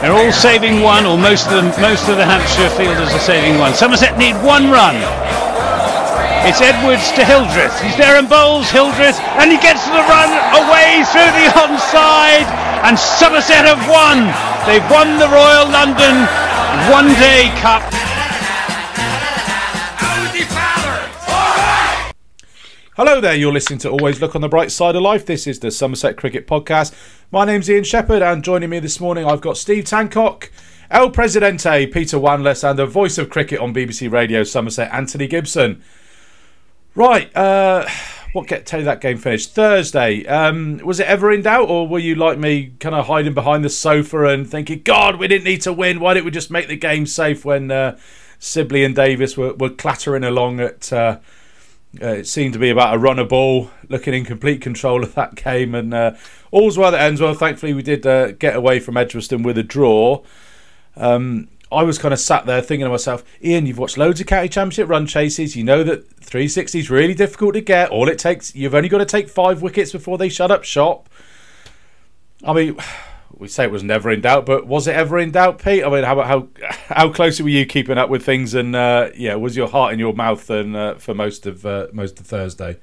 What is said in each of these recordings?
They're all saving one, or most of them. Most of the Hampshire fielders are saving one. Somerset need one run. It's Edwards to Hildreth. He's there and bowls Hildreth, and he gets the run away through the onside, and Somerset have won. They've won the Royal London One Day Cup. Hello there, you're listening to Always Look on the Bright Side of Life. This is the Somerset Cricket Podcast. My name's Ian Shepherd, and joining me this morning, I've got Steve Tancock, El Presidente, Peter Wanless, and the voice of cricket on BBC Radio Somerset, Anthony Gibson. Right, uh, what get tell you that game finished Thursday? Um, was it ever in doubt, or were you like me, kind of hiding behind the sofa and thinking, "God, we didn't need to win. Why didn't we just make the game safe?" When uh, Sibley and Davies were, were clattering along at. Uh, uh, it seemed to be about a runner ball, looking in complete control of that game, and uh, all's well that ends well. Thankfully, we did uh, get away from Edgbaston with a draw. Um, I was kind of sat there thinking to myself, Ian, you've watched loads of county championship run chases. You know that 360 is really difficult to get. All it takes, you've only got to take five wickets before they shut up shop. I mean, we say it was never in doubt, but was it ever in doubt, Pete? I mean, how how how closely were you keeping up with things? And uh, yeah, was your heart in your mouth and uh, for most of uh, most of Thursday?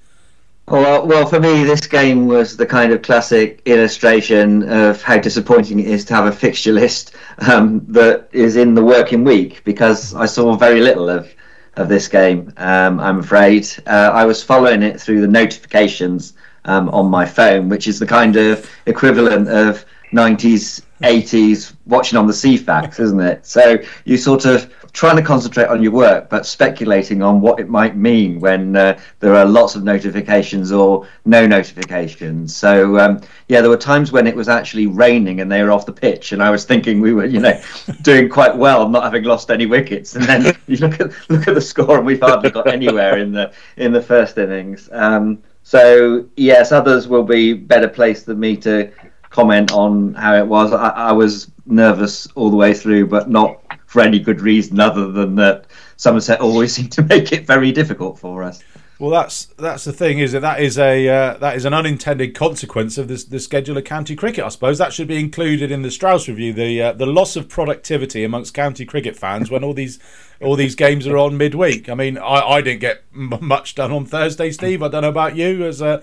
Well, well, for me, this game was the kind of classic illustration of how disappointing it is to have a fixture list um, that is in the working week because I saw very little of of this game. Um, I'm afraid uh, I was following it through the notifications um, on my phone, which is the kind of equivalent of 90s, 80s watching on the Ceefax, isn't it? So you sort of trying to concentrate on your work, but speculating on what it might mean when uh, there are lots of notifications or no notifications. So um, yeah, there were times when it was actually raining and they were off the pitch, and I was thinking we were, you know, doing quite well, not having lost any wickets. And then you look at look at the score, and we've hardly got anywhere in the in the first innings. Um, so yes, others will be better placed than me to comment on how it was. I, I, was nervous all the way through, but not for any good reason other than that Somerset always seemed to make it very difficult for us. Well, that's that's the thing, is that that is a uh, that is an unintended consequence of this the schedule of county cricket. I suppose that should be included in the Strauss review. The uh, the loss of productivity amongst county cricket fans when all these all these games are on midweek. I mean, I, I didn't get m- much done on Thursday, Steve. I don't know about you, as uh,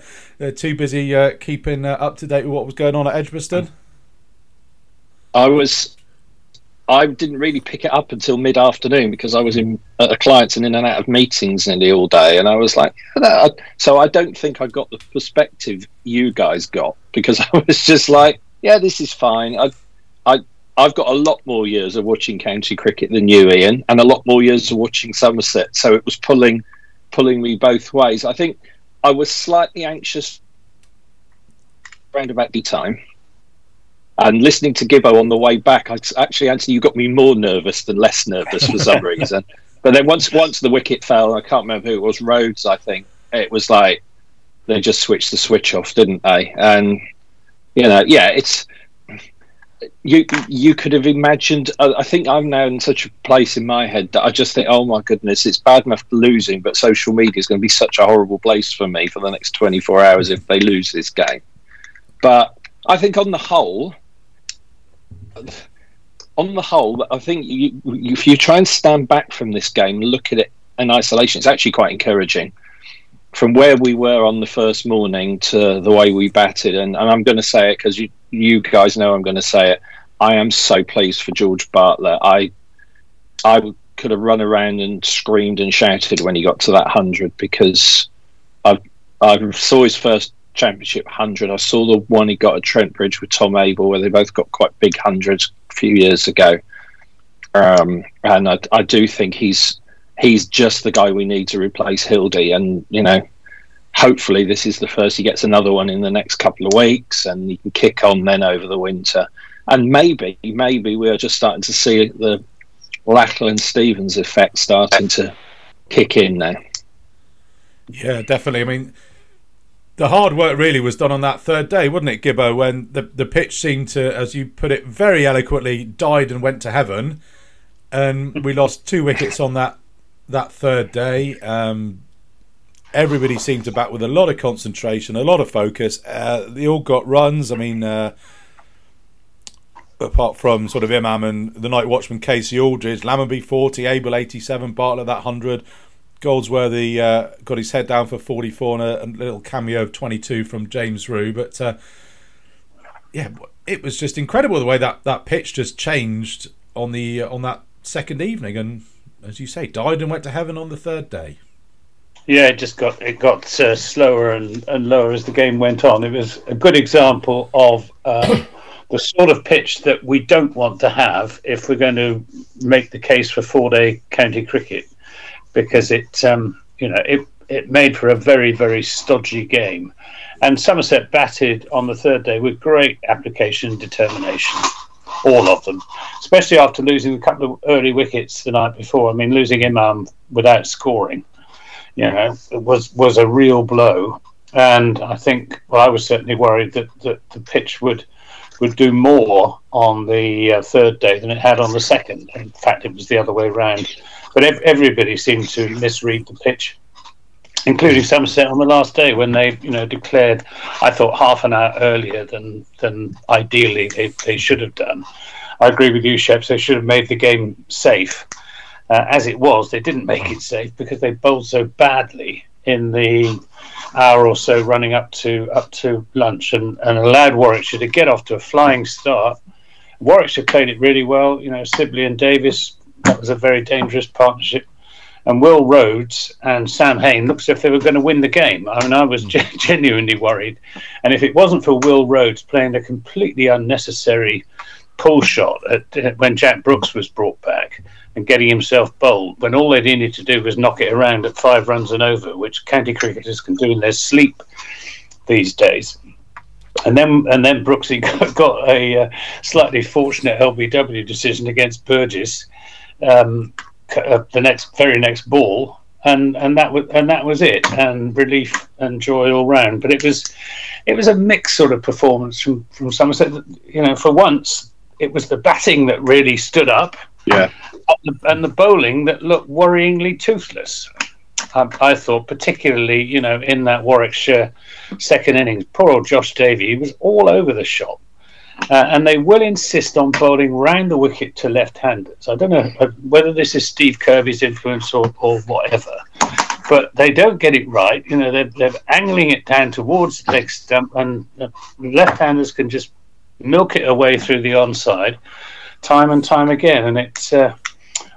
too busy uh, keeping uh, up to date with what was going on at Edgbaston. I was I didn't really pick it up until mid afternoon because I was in at a client's and in and out of meetings nearly all day, and I was like, so I don't think I got the perspective you guys got because I was just like, yeah, this is fine. I, I, I've got a lot more years of watching county cricket than you, Ian, and a lot more years of watching Somerset, so it was pulling, pulling me both ways. I think I was slightly anxious around about the time and listening to Gibbo on the way back, I, actually, Anthony, you got me more nervous than less nervous for some reason. But then once once the wicket fell, I can't remember who it was, Rhodes, I think. It was like they just switched the switch off, didn't they? And you know, yeah, it's you you could have imagined. I think I'm now in such a place in my head that I just think, oh my goodness, it's bad enough losing, but social media is going to be such a horrible place for me for the next 24 hours if they lose this game. But I think on the whole, on the whole, I think you, if you try and stand back from this game, look at it in isolation, it's actually quite encouraging. From where we were on the first morning to the way we batted, and, and I'm going to say it because you, you guys know I'm going to say it. I am so pleased for George Bartlett. I I could have run around and screamed and shouted when he got to that hundred because I I saw his first Championship 100. I saw the one he got at Trent Bridge with Tom Abell, where they both got quite big hundreds a few years ago. Um, and I, I, do think he's he's just the guy we need to replace Hildy. And you know, hopefully this is the first he gets another one in the next couple of weeks, and he can kick on then over the winter. And maybe maybe we're just starting to see the Lachlan Stevens effect starting to kick in now. Yeah, definitely. I mean the hard work really was done on that third day, wasn't it, Gibbo? When the the pitch seemed to, as you put it very eloquently, died and went to heaven, and we lost two wickets on that that third day. Um, everybody seemed to bat with a lot of concentration, a lot of focus. Uh, they all got runs. I mean, uh, apart from sort of Imam and the night watchman Casey Aldridge, Lammonby 40, Abell 87, Bartlett that 100. Goldsworthy uh, got his head down for 44 and a, a little cameo of 22 from James Rew. But uh, yeah, it was just incredible the way that, that pitch just changed on the uh, on that second evening, and as you say, died and went to heaven on the third day. Yeah, it just got it got uh, slower and, and lower as the game went on. It was a good example of uh, the sort of pitch that we don't want to have if we're going to make the case for four day county cricket, because it um, you know it it made for a very very stodgy game, and Somerset batted on the third day with great application and determination all of them, especially after losing a couple of early wickets the night before. I mean, losing Imam without scoring, you know, was was a real blow. And I think, well, I was certainly worried that, that the pitch would would do more on the uh, third day than it had on the second. In fact, it was the other way around. But ev- everybody seemed to misread the pitch including Somerset on the last day when they, you know, declared. I thought half an hour earlier than than ideally they, they should have done. I agree with you, Sheps. They should have made the game safe. Uh, as it was, they didn't make it safe because they bowled so badly in the hour or so running up to up to lunch and, and allowed Warwickshire to get off to a flying start. Warwickshire played it really well. You know, Sibley and Davies. That was a very dangerous partnership and Will Rhodes and Sam Hain looked as if they were going to win the game. I mean, I was genuinely worried. And if it wasn't for Will Rhodes playing a completely unnecessary pull shot at, when Jack Brooks was brought back and getting himself bowled, when all they needed to do was knock it around at five runs and over, which county cricketers can do in their sleep these days. And then, and then Brooksy got a uh, slightly fortunate LBW decision against Burgess. Um, uh, the next very next ball, and and that was and that was it, and relief and joy all round. But it was it was a mixed sort of performance from from Somerset. You know, for once it was the batting that really stood up, yeah, and the bowling that looked worryingly toothless. Um, I thought, particularly, you know, in that Warwickshire second innings, poor old Josh Davey, he was all over the shop. Uh, and they will insist on bowling round the wicket to left-handers. I don't know uh, whether this is Steve Kirby's influence or, or whatever, but they don't get it right. You know, they're, they're angling it down towards the leg stump, and uh, left-handers can just milk it away through the onside, time and time again. And it's, uh,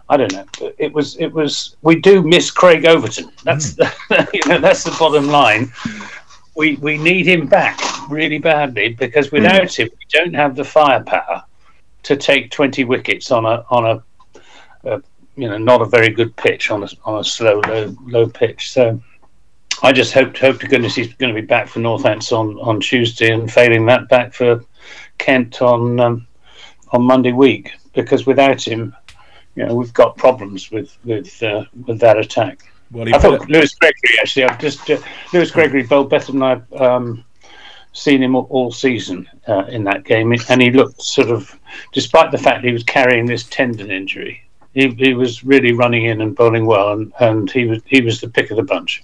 I don't know, it was, it was. We do miss Craig Overton. That's, mm. you know, that's the bottom line we, we need him back really badly because without mm. him, we don't have the firepower to take 20 wickets on a on a, a, you know not a very good pitch on a on a slow low low pitch. So I just hope hope to goodness he's going to be back for Northants on on Tuesday and failing that back for Kent on um, on Monday week because without him, you know we've got problems with with uh, with that attack. Well, I thought Lewis Gregory actually. I've just uh, Lewis Gregory bowled better than I've um, seen him all, all season uh, in that game, and he looked sort of, despite the fact he was carrying this tendon injury, he, he was really running in and bowling well, and, and he was he was the pick of the bunch.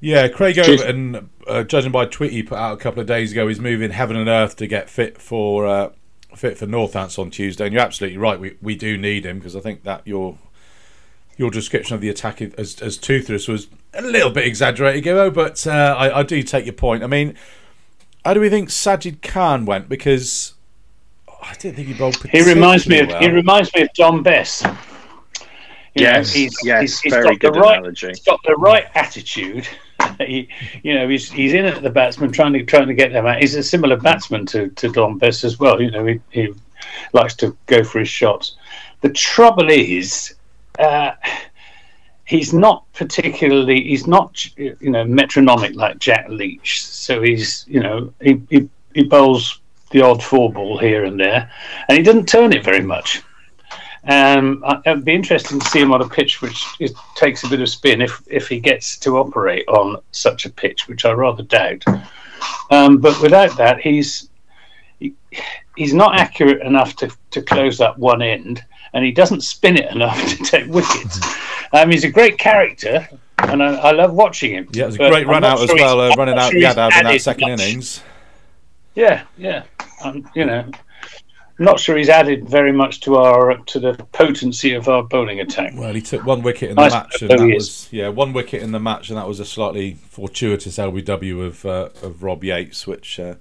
Yeah, Craig Overton, uh, judging by tweet he put out a couple of days ago, is moving heaven and earth to get fit for uh, fit for Northants on Tuesday. And you're absolutely right. We we do need him because I think that you're your description of the attack as, as toothless was a little bit exaggerated, Gibbo, but uh, I, I, do take your point. I mean, how do we think Sajid Khan went? Because I didn't think he bowled. He reminds me of well. he reminds me of Dom Bess. You yes, know, he's, yes, he's, he's very good right, analogy. He's got the right attitude. he, you know, he's he's in at the batsman, trying to trying to get them out. He's a similar batsman to to Dom Bess as well. You know, he, he likes to go for his shots. The trouble is, uh, he's not particularly he's not you know metronomic like Jack Leach. So he's you know he he, he bowls the odd four ball here and there, and he doesn't turn it very much. Um, it'd be interesting to see him on a pitch which is, takes a bit of spin if if he gets to operate on such a pitch, which I rather doubt. Um, but without that, he's he, he's not accurate enough to, to close up one end, and he doesn't spin it enough to take wickets. Um, he's a great character, and I, I love watching him. Yeah, it was a great run out sure as well, uh, running out sure Yadav in that second much. innings. Yeah, yeah. um, you know, not sure he's added very much to our to the potency of our bowling attack. Well, he took one wicket in the Nice match, and that was yeah, one wicket in the match, and that was a slightly fortuitous LBW of uh, of Rob Yates, which uh,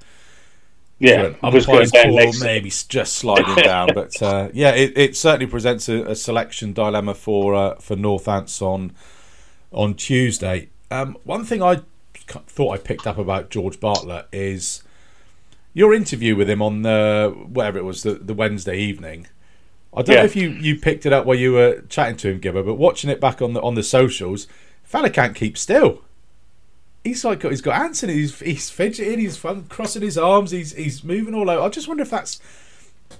Yeah, was going down next. maybe just sliding down. But uh, yeah, it, it certainly presents a, a selection dilemma for uh, for Northants on on Tuesday. Um, one thing I thought I picked up about George Bartlett is your interview with him on the whatever it was the, the Wednesday evening. I don't know if you, you picked it up while you were chatting to him, Gibber, but watching it back on the on the socials, fella can't keep still. He's like got he's got ants in it. He's he's fidgeting. He's fun, crossing his arms. He's he's moving all over. I just wonder if that's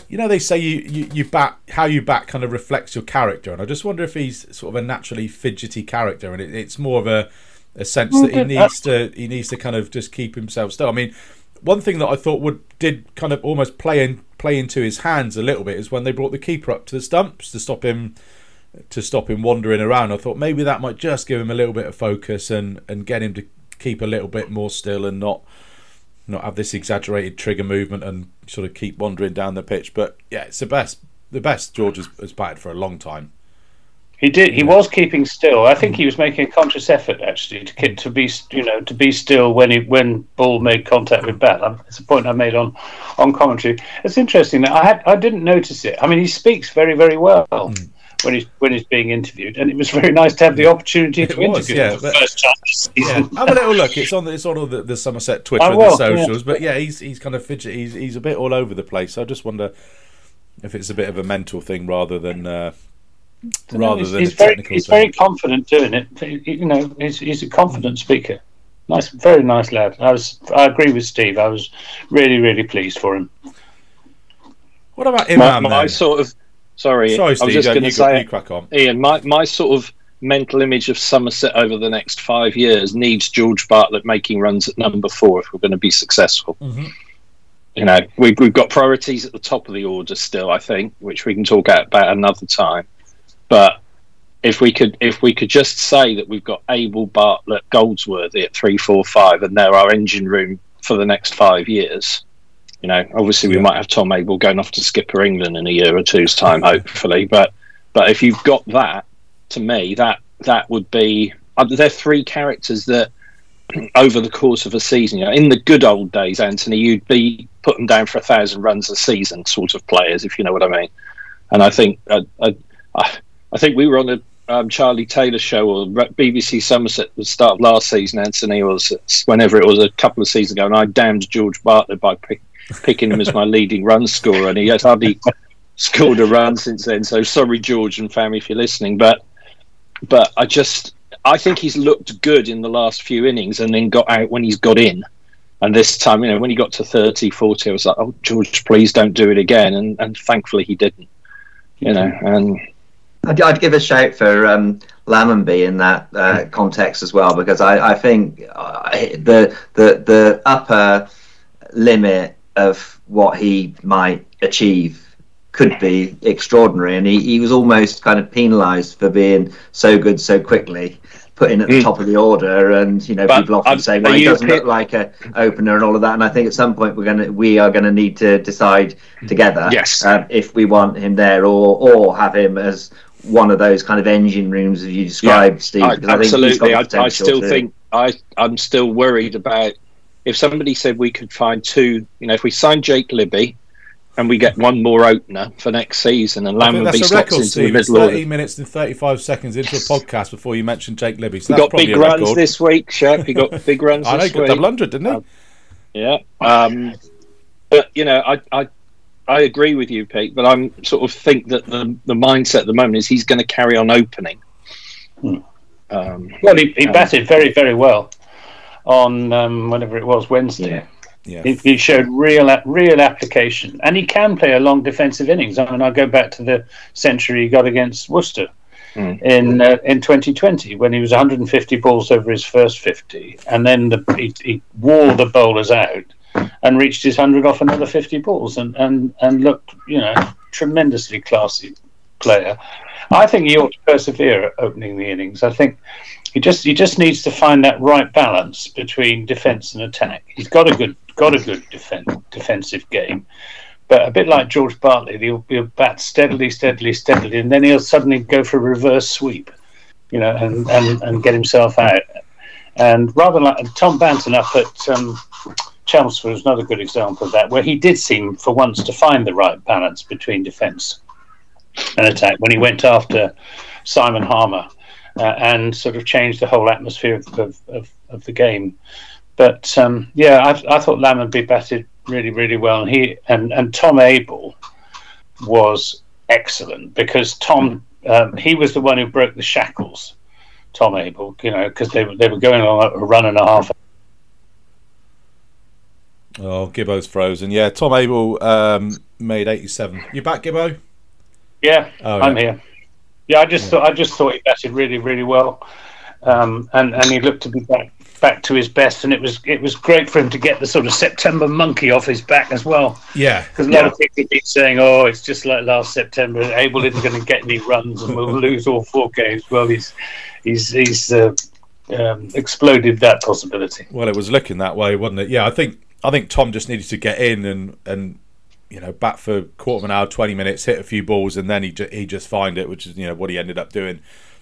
you know they say you, you you bat how you bat kind of reflects your character, and I just wonder if he's sort of a naturally fidgety character, and it, it's more of a a sense that he mm-hmm. needs to he needs to kind of just keep himself still. I mean, one thing that I thought would did kind of almost play in play into his hands a little bit is when they brought the keeper up to the stumps to stop him to stop him wandering around. I thought maybe that might just give him a little bit of focus and and get him to keep a little bit more still and not not have this exaggerated trigger movement and sort of keep wandering down the pitch. But yeah, it's the best the best George has, has batted for a long time. He did. He was keeping still. I think mm. he was making a conscious effort actually to to be you know to be still when he when ball made contact with bat. It's a point I made on on commentary. It's interesting that I had I didn't notice it. I mean, he speaks very very well mm. When he's when he's being interviewed, and it was very nice to have the opportunity to was, interview yeah, him for the but- first time this Yeah, have a little look. It's on the, it's on all the, the Somerset Twitter I and will, the yeah. socials. But yeah, he's he's kind of fidgety. He's he's a bit all over the place. I just wonder if it's a bit of a mental thing rather than uh, rather he's, than he's very he's very confident doing it. You know, he's he's a confident speaker. Nice, very nice lad. I was I agree with Steve. I was really really pleased for him. What about My, Imam my then? sort of sorry, Sorry, I was just going to say, you crack on. Ian, my, my sort of mental image of Somerset over the next five years needs George Bartlett making runs at number four if we're going to be successful. Mhm. You know, we've, we've got priorities at the top of the order still, I think, which we can talk about another time. But if we could, if we could just say that we've got Abell Bartlett, Goldsworthy at three, four, five, and they're our engine room for the next five years. You know, obviously we might have Tom Abell going off to skipper England in a year or two's time, hopefully. But but if you've got that, to me, that that would be uh, they're three characters that over the course of a season, you know, in the good old days, Anthony, you'd be putting down for a thousand runs a season, sort of players, if you know what I mean. And I think uh, uh, I, I think we were on a um, Charlie Taylor show or BBC Somerset at the start of last season, Anthony, or s- whenever it was a couple of seasons ago, and I damned George Bartlett by pick, picking him as my leading run scorer, and he has hardly scored a run since then. So sorry, George and family, if you're listening, but but I just I think he's looked good in the last few innings and then got out when he's got in. And this time, you know, when he got to 30, 40, I was like, oh, George, please don't do it again. And, and thankfully he didn't, you know. And I'd, I'd give a shout for um, Lammonby in that uh, context as well because I, I think uh, the the the upper limit of what he might achieve could be extraordinary, and he, he was almost kind of penalised for being so good so quickly. Put in at the Mm. top of the order, and you know But people often I'm- say, "Well, he doesn't pi- look like a opener and all of that." And I think at some point we're gonna we are gonna need to decide together Yes. um, if we want him there or or have him as one of those kind of engine rooms as you described, Steve. I, because I think absolutely. I, I still to- think I, I'm still worried about if somebody said we could find two, you know, if we sign Jake Libby and we get one more opener for next season and I think Lammonby that's slots record, into the Steve. It's middle 30 order. minutes and 35 seconds into a podcast before you mentioned Jake Libby. So We that's got probably big a runs record. this week, Shep. He got big runs I know, he this got week. double hundred, didn't he? Um, Yeah. Um, but you know, I, I I agree with you, Pete. But I'm sort of think that the the mindset at the moment is he's going to carry on opening. Hmm. Um, Well, he, he Um, batted very very well on um, whenever it was Wednesday. Yeah. yeah. He, he showed real real application, and he can play a long defensive innings. I mean, I go back to the century he got against Worcester Mm. in uh, in 2020 when he was 150 balls over his first 50, and then the, he, he wore the bowlers out and reached his 100 off another 50 balls, and and and looked you know tremendously classy player. I think he ought to persevere at opening the innings. I think he just he just needs to find that right balance between defence and attack. He's got a good got a good defen- defensive game, but a bit like George Bartlett, he'll, he'll bat steadily, steadily, steadily, and then he'll suddenly go for a reverse sweep, you know, and, and, and get himself out. And rather like Tom Banton up at um, Chelmsford was another good example of that, where he did seem for once to find the right balance between defence and attack when he went after Simon Harmer uh, and sort of changed the whole atmosphere of, of, of, of the game. But um, yeah, I, I thought Lammonby batted really, really well, and he and, and Tom Abell was excellent because Tom um, he was the one who broke the shackles. Tom Abell, you know, because they were they were going on a run and a half. Oh, Gibbo's frozen. Yeah, Tom Abell um, made eighty-seven. You back, Gibbo? Yeah, oh, I'm here. Yeah, I just yeah. thought I just thought he batted really, really well, um, and and he looked to be back back to his best, and it was it was great for him to get the sort of September monkey off his back as well. Yeah, because a lot of people keep saying, "Oh, it's just like last September. Abell isn't going to get any runs, and we'll lose all four games." Well, he's he's he's uh, um, exploded that possibility. Well, it was looking that way, wasn't it? Yeah, I think I think Tom just needed to get in and and you know bat for quarter of an hour, twenty minutes, hit a few balls, and then he ju- he just find it, which is you know what he ended up doing.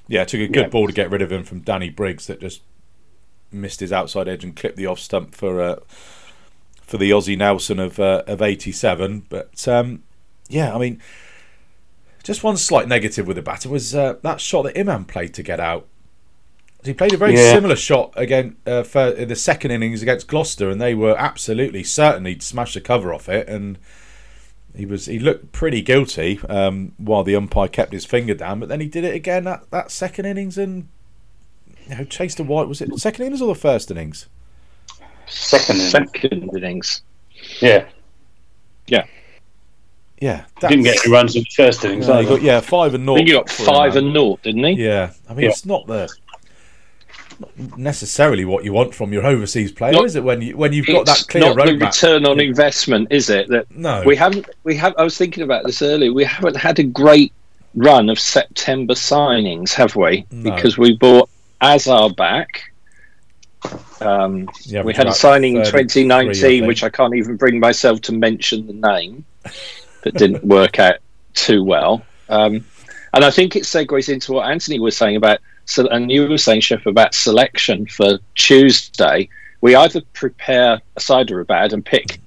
Yeah, took a good yeah. ball to get rid of him from Danny Briggs that just missed his outside edge and clipped the off stump for uh, for the Aussie Nelson of uh, of eighty seven. But um, yeah, I mean, just one slight negative with the batter was uh, that shot that Imam played to get out. He played a very yeah. similar shot again uh, for, the second innings against Gloucester, and they were absolutely certainly smashed the cover off it. And he was he looked pretty guilty um, while the umpire kept his finger down, but then he did it again that, that second innings and you know, chased a white. Was it second innings or the first innings? Second innings. Second innings. Yeah. Yeah. Yeah, didn't get any runs in the first innings. No, got, yeah, five and naught. I think he got five and naught, didn't he? Yeah, I mean yeah. it's not the necessarily what you want from your overseas player, not, is it? When you when you've got that clear not roadmap. the return on investment, is it? That no, we haven't. We have. I was thinking about this earlier. We haven't had a great run of September signings, have we? No. Because we bought Azhar back. Um, yeah, we had a signing in 2019, which I can't even bring myself to mention the name, that didn't work out too well. Um, and I think it segues into what Anthony was saying about so, and you were saying, Chef, about selection for Tuesday. We either prepare a Hyderabad and pick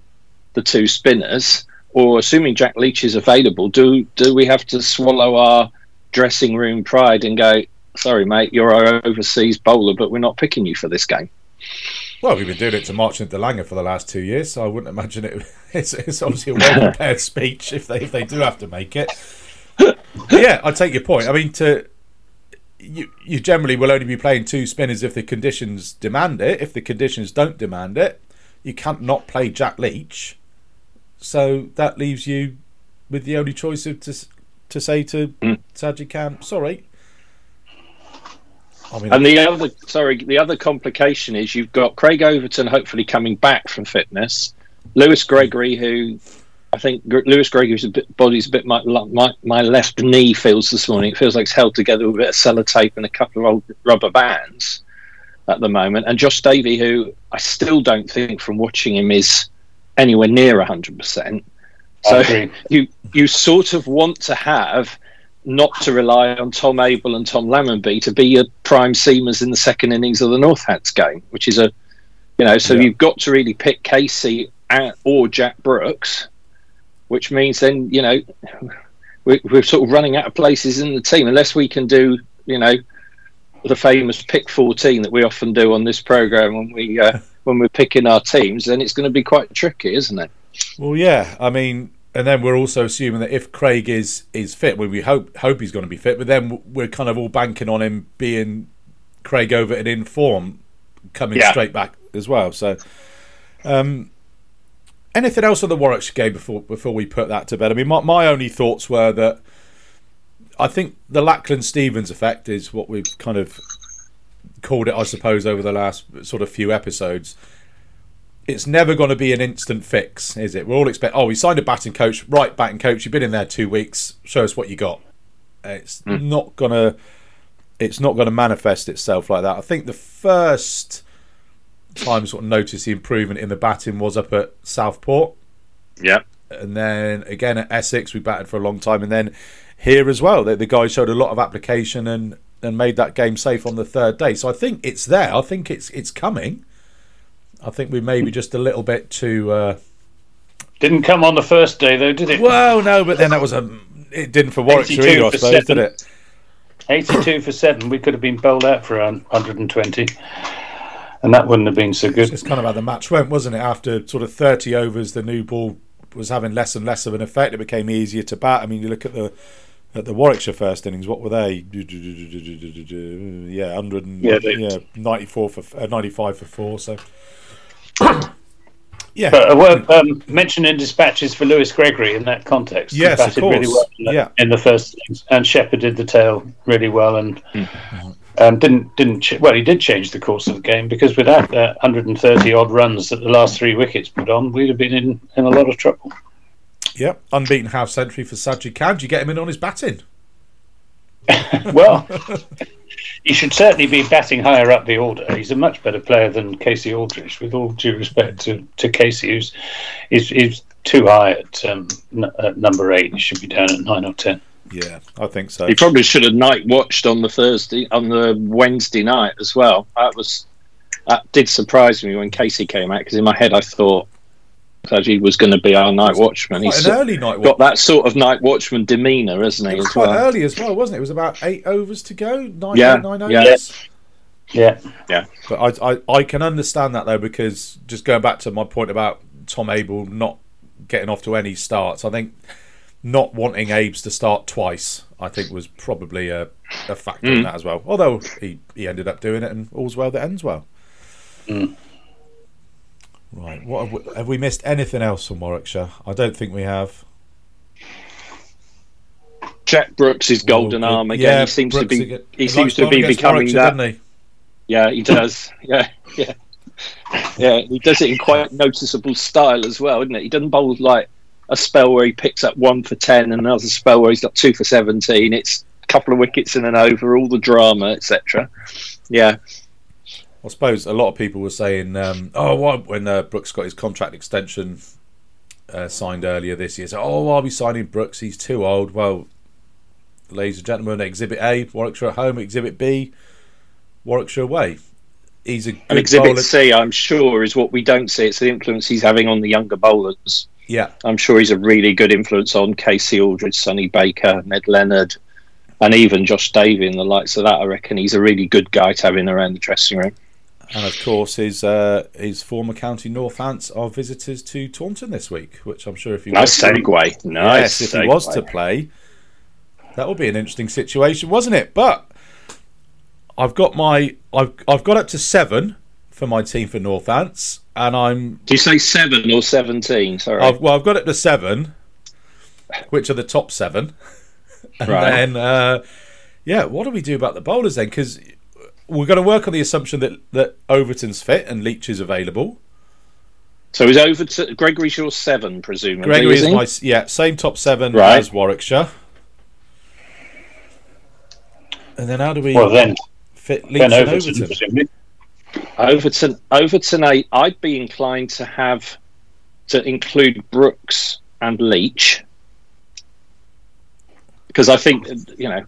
the two spinners, or assuming Jack Leach is available, do do we have to swallow our dressing room pride and go, sorry, mate, you're our overseas bowler, but we're not picking you for this game? Well, we've been doing it to Marchant de Lange for the last two years, so I wouldn't imagine it. It's, it's obviously a well prepared speech if they if they do have to make it. Yeah, I take your point. I mean, to you, you generally will only be playing two spinners if the conditions demand it. If the conditions don't demand it, you can't not play Jack Leach. So that leaves you with the only choice of to to say to mm. Sajid Khan, sorry. I mean, and the other sorry, the other complication is you've got Craig Overton hopefully coming back from fitness, Lewis Gregory who I think Lewis Gregory's a bit, body's a bit my, my, my left knee feels this morning. It feels like it's held together with a bit of sellotape and a couple of old rubber bands at the moment. And Josh Davey, who I still don't think from watching him is anywhere near hundred percent. So you you sort of want to have not to rely on Tom Abell and Tom Lammonby to be your prime seamers in the second innings of the Northants game, which is a you know, so yeah. you've got to really pick Casey or Jack Brooks which means then you know we're, we're sort of running out of places in the team unless we can do you know the famous pick 14 that we often do on this program when we uh, when we're picking our teams then it's going to be quite tricky isn't it well yeah i mean and then we're also assuming that if craig is is fit well, we hope hope he's going to be fit but then we're kind of all banking on him being craig overton in form coming yeah. straight back as well so um anything else on the Warwickshire game before before we put that to bed? I mean, my, my only thoughts were that I think the Lachlan Stevens effect is what we've kind of called it, I suppose, over the last sort of few episodes. It's never going to be an instant fix, is it? We're all expect. Oh, we signed a batting coach, right? Batting coach. You've been in there two weeks. Show us what you got. It's hmm. not gonna it's not gonna manifest itself like that. I think the first time sort of noticed the improvement in the batting was up at Southport. Yeah. And then again at Essex we batted for a long time and then here as well. The, the guys showed a lot of application and, and made that game safe on the third day. So I think it's there. I think it's it's coming. I think we maybe just a little bit too uh, Didn't come on the first day though, did it? well, no, but then that was a it didn't for Warwickshire 82 either, I suppose, seven. did it? 82 for seven. We could have been bowled out for 120, and that wouldn't have been so good. It's kind of how the match went, wasn't it? After sort of 30 overs, the new ball was having less and less of an effect. It became easier to bat. I mean, you look at the at the Warwickshire first innings. What were they? Yeah, 100 and, Yeah, yeah, 94 for uh, 95 for four. So yeah, But a word um, mentioned in dispatches for Lewis Gregory in that context. Yes, of batted really course. well in the, Yeah. in the first innings, and shepherded the tail really well, and Hmm. Um, didn't didn't ch- well he did change the course of the game because without that 130 odd runs that the last three wickets put on, we'd have been in, in a lot of trouble. yeah, unbeaten half century for Sajid Khan. Do you get him in on his batting? Well, he should certainly be batting higher up the order. He's a much better player than Casey Aldridge, with all due respect to, to Casey, who's is, is too high at, um, n- at number eight. He should be down at nine or ten. Yeah, I think so. He probably should have night watched on the Thursday, on the Wednesday night as well. That was that did surprise me when Casey came out because in my head I thought Saji was going to be our night watchman. Quite He's an early night got watch. that sort of night watchman demeanour, hasn't he? It was As quite well. early as well, wasn't it? It was about eight overs to go, nine, Yeah, nine yeah. overs. Yeah, But I, I, I can understand that though because just going back to my point about Tom Abell not getting off to any starts, I think not wanting Abes to start twice, I think was probably a, a factor in hmm. that as well. Although he, he ended up doing it and all's well that ends well. Hmm. Right, what have we, have we missed anything else from Warwickshire? I don't think we have. Jack Brooks is golden Well, arm again. yeah, he seems to be again. he seems to be becoming that. he? Yeah, he does. Yeah, yeah, yeah. He does it in quite noticeable style as well, isn't it? He doesn't bowl like a spell where he picks up one for ten and another spell where he's got two for seventeen. It's a couple of wickets in an over, all the drama, etc. Yeah, I suppose a lot of people were saying, um, "Oh, why, when uh, Brooks got his contract extension uh, signed earlier this year, so oh, I'll be signing Brooks? He's too old." Well, ladies and gentlemen, Exhibit A, Warwickshire at home. Exhibit B, Warwickshire away. He's a good and Exhibit bowler. C, I'm sure, is what we don't see. It's the influence he's having on the younger bowlers. Yeah, I'm sure he's a really good influence on Casey Aldridge, Sonny Baker, Ned Leonard, and even Josh Davey and the likes of that. I reckon he's a really good guy to have in around the dressing room. and of course his uh, his former county Northants are visitors to Taunton this week, which I'm sure if he Nice was to- segue. Nice. yes, if he was to play, that would be an interesting situation, wasn't it? But I've got my I've I've got up to seven for my team for Northants, and I'm Do you say seven or seventeen? Sorry. I've, well I've got it to seven, which are the top seven, and Right. then uh, yeah, what do we do about the bowlers then? Because we're going to work on the assumption that that Overton's fit and Leach is available. so he's over to Gregory's your seven, presumably. Gregory is is my yeah same top seven Right. as Warwickshire. And then how do we well then, fit Leach then and Overton, Overton? Overton. Overton eight. I'd be inclined to have to include Brooks and Leach because I think you know.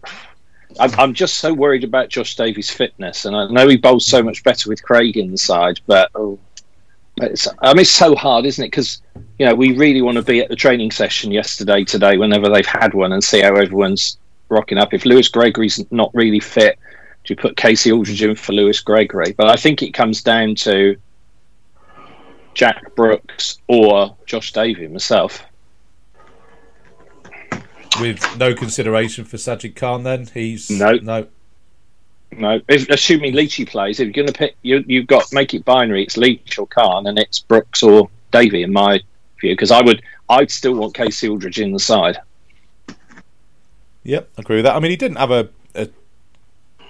I'm, I'm just so worried about Josh Davies' fitness, and I know he bowls so much better with Craig inside, but oh, it's, I mean, it's so hard, isn't it? Because you know we really want to be at the training session yesterday, today, whenever they've had one, and see how everyone's rocking up. If Lewis Gregory's not really fit, do you put Casey Aldridge in for Lewis Gregory? But I think it comes down to Jack Brooks or Josh Davey myself. With no consideration for Sajid Khan, then he's No. no. No, if, assuming Leachy plays, if you're going to pick, you, you've got make it binary. It's Leach or Khan, and it's Brooks or Davey, in my view. Because I would, I'd still want Casey Aldridge in the side. Yep, I agree with that. I mean, he didn't have a, a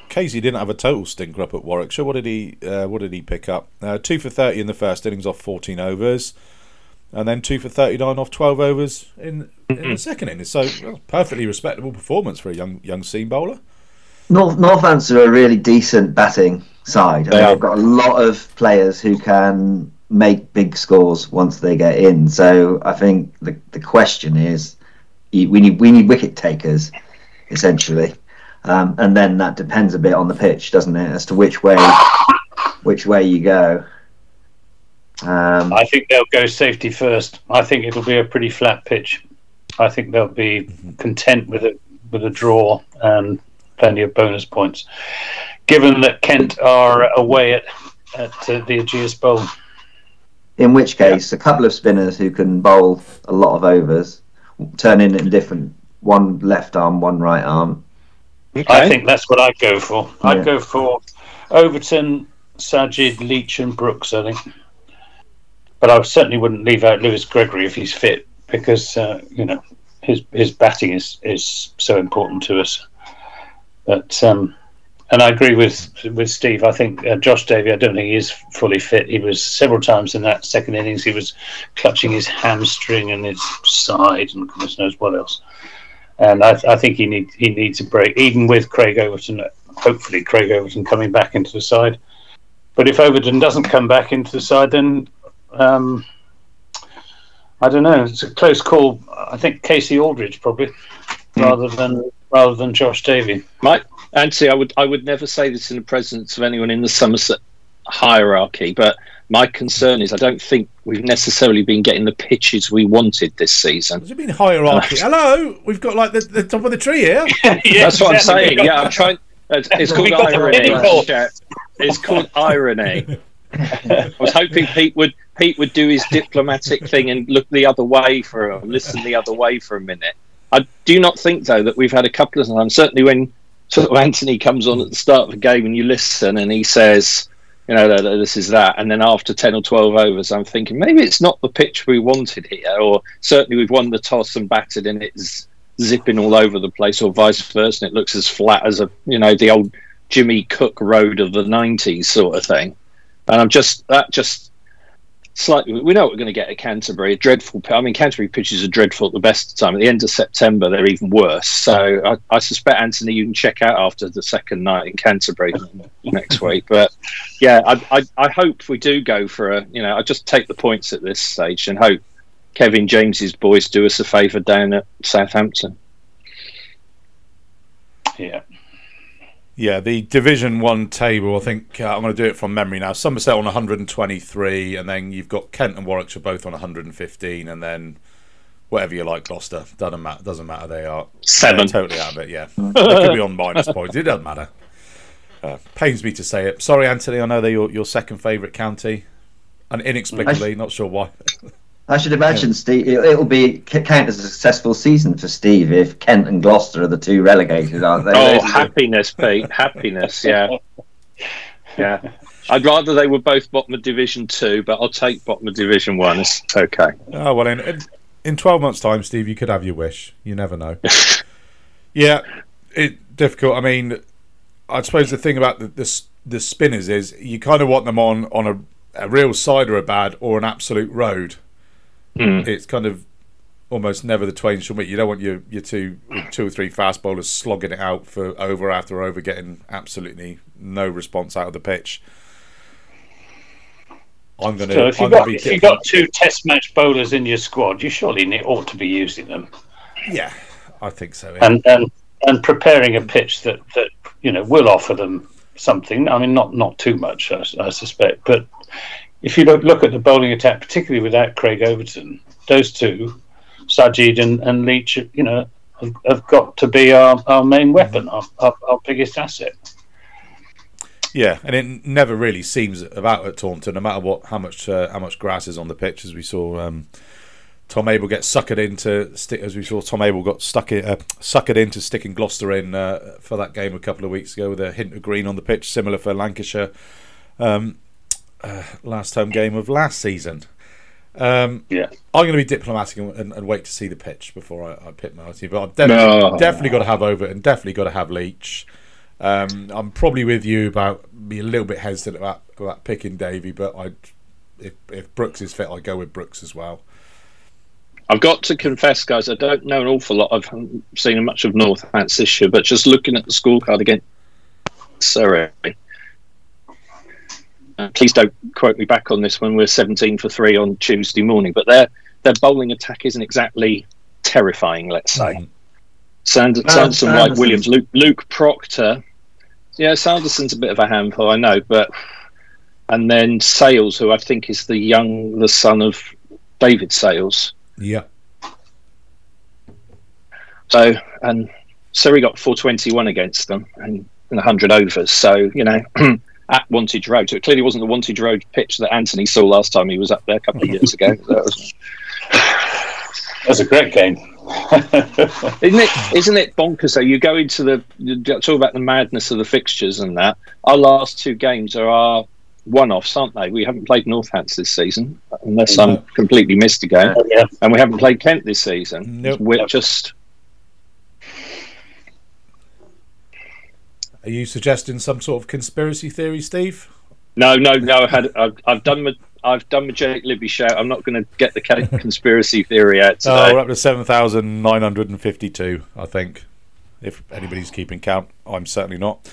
Casey didn't have a total stinker up at Warwickshire. What did he? Uh, what did he pick up? Uh, two for thirty in the first innings off fourteen overs. and then two for 39 off 12 overs in, in the second innings. So, well, perfectly respectable performance for a young young seam bowler. North Northants are a really decent batting side. I mean, they've got a lot of players who can make big scores once they get in. So I think the the question is, we need we need wicket takers, essentially, um, and then that depends a bit on the pitch, doesn't it, as to which way which way you go. Um, I think they'll go safety first. I think it'll be a pretty flat pitch. I think they'll be content with it with a draw and plenty of bonus points. Given that Kent are away at at uh, the Ageas Bowl, in which case, a couple of spinners who can bowl a lot of overs, turn in in different one left arm, one right arm. I think that's what I'd go for. Yeah. I'd go for Overton, Sajid, Leach, and Brooks. I think, but I certainly wouldn't leave out Lewis Gregory if he's fit because uh, you know his his batting is is so important to us. But um, and I agree with with Steve. I think uh, Josh Davey. I don't think he is fully fit. He was several times in that second innings. He was clutching his hamstring and his side, and goodness knows what else. And I, I think he need he needs a break, even with Craig Overton. Hopefully, Craig Overton coming back into the side. But if Overton doesn't come back into the side, then um, I don't know. It's a close call. I think Casey Aldridge probably, rather than rather than Josh Davey. Mike, Anthony, I would I would never say this in the presence of anyone in the Somerset hierarchy, but my concern is I don't think we've necessarily been getting the pitches we wanted this season. Has it been hierarchy? Hello, we've got like the, the top of the tree here. That's what I'm saying. Yeah, I'm trying. It's, it's called We got the irony. It's called irony. I was hoping Pete would Pete would do his diplomatic thing and look the other way for a listen the other way for a minute. I do not think though that we've had a couple of times. Certainly when sort of Anthony comes on at the start of the game and you listen and he says, you know, this is that, and then after ten or twelve overs, I'm thinking maybe it's not the pitch we wanted here, or certainly we've won the toss and batted and it's zipping all over the place, or vice versa, and it looks as flat as a you know the old Jimmy Cook road of the '90s sort of thing. And I'm just that just slightly. We know what we're going to get at Canterbury. A dreadful. I mean, Canterbury pitches are dreadful at the best of time. At the end of September, they're even worse. So I, I suspect Anthony, you can check out after the second night in Canterbury next week. But yeah, I, I I hope we do go for a. You know, I just take the points at this stage and hope Kevin James's boys do us a favour down at Southampton. Yeah. Yeah, the Division One table. I think uh, I'm going to do it from memory now. Somerset on 123, and then you've got Kent and Warwickshire both on 115, and then whatever you like, Gloucester doesn't matter. Doesn't matter. They are Seven. they're totally out of it. Yeah, they could be on minus points. It doesn't matter. Uh, pains me to say it. Sorry, Anthony. I know they're your, your second favourite county, and inexplicably, not sure why. I should imagine Steve. It, it'll be count as a successful season for Steve if Kent and Gloucester are the two relegated, aren't they? Oh, Those are happiness, Pete. Happiness. Yeah. Yeah. I'd rather they were both bottom of Division Two, but I'll take bottom of Division One. It's okay. Oh well, in, in in twelve months' time, Steve, you could have your wish. You never know. yeah, it difficult. I mean, I suppose the thing about the the, the spinners is you kind of want them on on a, a real side or a bad or an absolute road. Mm. It's kind of almost never the twain shall meet. You don't want your your two two or three fast bowlers slogging it out for over after over, getting absolutely no response out of the pitch. I'm gonna. So if you've got if you've got two Test match bowlers in your squad, you surely ne- ought to be using them yeah, I think so. yeah. and and and preparing a pitch that that you know will offer them something. I mean, not not too much, I, I suspect, but if you look look at the bowling attack, particularly without Craig Overton, those two, Sajid and, and Leach, you know, have, have got to be our, our main weapon, our, our, our biggest asset. Yeah, and it never really seems about at Taunton, no matter what how much uh, how much grass is on the pitch. As we saw, um, Tom Abell get suckered into stick. As we saw, Tom Abell got stuck in, uh, suckered into sticking Gloucester in uh, for that game a couple of weeks ago with a hint of green on the pitch, similar for Lancashire. Um, uh, last home game of last season. Um, Yeah. I'm going to be diplomatic and, and, and wait to see the pitch before I, I pick my team. But I've definitely, No. definitely got to have Overton definitely got to have Leach. Um, I'm probably with you about be a little bit hesitant about, about picking Davey, but I if if Brooks is fit, I go with Brooks as well. I've got to confess, guys, I don't know an awful lot. I've seen much of Northants this year, but just looking at the scorecard again, sorry. Uh, please don't quote me back on this when we're 17 for three on Tuesday morning, but their their bowling attack isn't exactly terrifying, let's say. Mhm. Sand- No, Sanderson, White, Sanderson's- Williams, Luke, Luke Procter. Yeah, Sanderson's a bit of a handful, I know, but and then Sales, who I think is the young, the son of David Sales. Yeah, So, and Surrey got 421 against them and in 100 overs. So, you know, at Wantage Road. So it clearly wasn't the Wantage Road pitch that Anthony saw last time he was up there a couple of years ago. That was, That's a great game. isn't it? Isn't it bonkers? Though you go into the you talk about the madness of the fixtures and that. Our last two games are our one-offs, aren't they? We haven't played Northants this season, unless I'm completely missed a game, Oh, yeah. and we haven't played Kent this season. Nope. We're just are you suggesting some sort of conspiracy theory, Steve? No, no, no. I had I've, I've done my I've done my Jake Libby shout. I'm not going to get the conspiracy theory out Oh, today. we're up to seven thousand nine hundred and fifty-two. I think, if anybody's keeping count, I'm certainly not.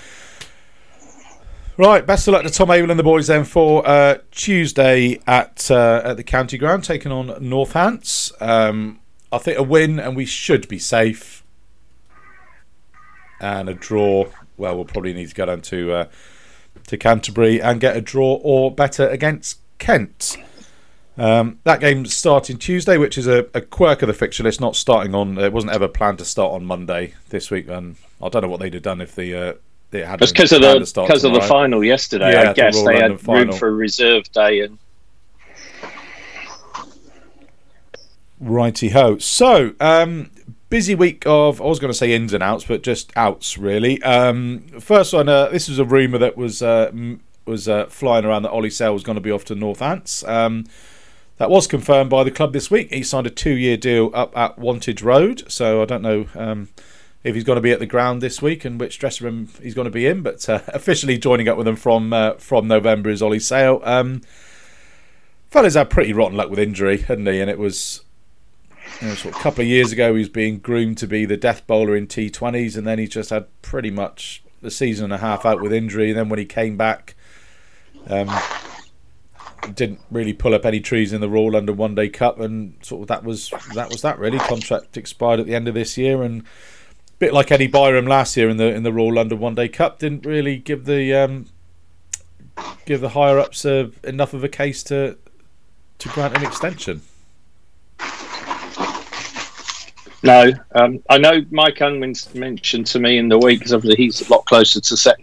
Right, best of luck to Tom Abell and the boys then for uh, Tuesday at uh, at the county ground, taking on Northants. Um, I think a win, and we should be safe. And a draw. Well, we'll probably need to go down to uh, to Canterbury and get a draw or better against Kent. Um, that game's starting Tuesday, which is a, a quirk of the fixture list, not starting on. It wasn't ever planned to start on Monday this week, and I don't know what they'd have done if the uh, it had Just because of the because of the final yesterday, Yeah, I guess Royal they had London room for a reserve day, and Righty ho. So, um, busy week of, I was going to say ins and outs, but just outs really. Um, first one, uh, this was a rumour that was uh, was uh, flying around that Ollie Sale was going to be off to Northants. Um, that was confirmed by the club this week. He signed a two year deal up at Wantage Road. So, I don't know um, if he's going to be at the ground this week and which dressing room he's going to be in, but uh, officially joining up with them from uh, from November is Ollie Sale. Um, fella's had pretty rotten luck with injury, hadn't he? And it was you know, sort of a couple of years ago, he was being groomed to be the death bowler in T20s, and then he just had pretty much a season and a half out with injury. And then when he came back, um, didn't really pull up any trees in the Royal London One Day Cup, and sort of that was that was that really. Contract expired at the end of this year, and a bit like Eddie Byrom last year in the in the Royal London One Day Cup, didn't really give the um, give the higher ups uh, enough of a case to to grant an extension. No, um, I know Mike Unwin's mentioned to me in the week because obviously he's a lot closer to set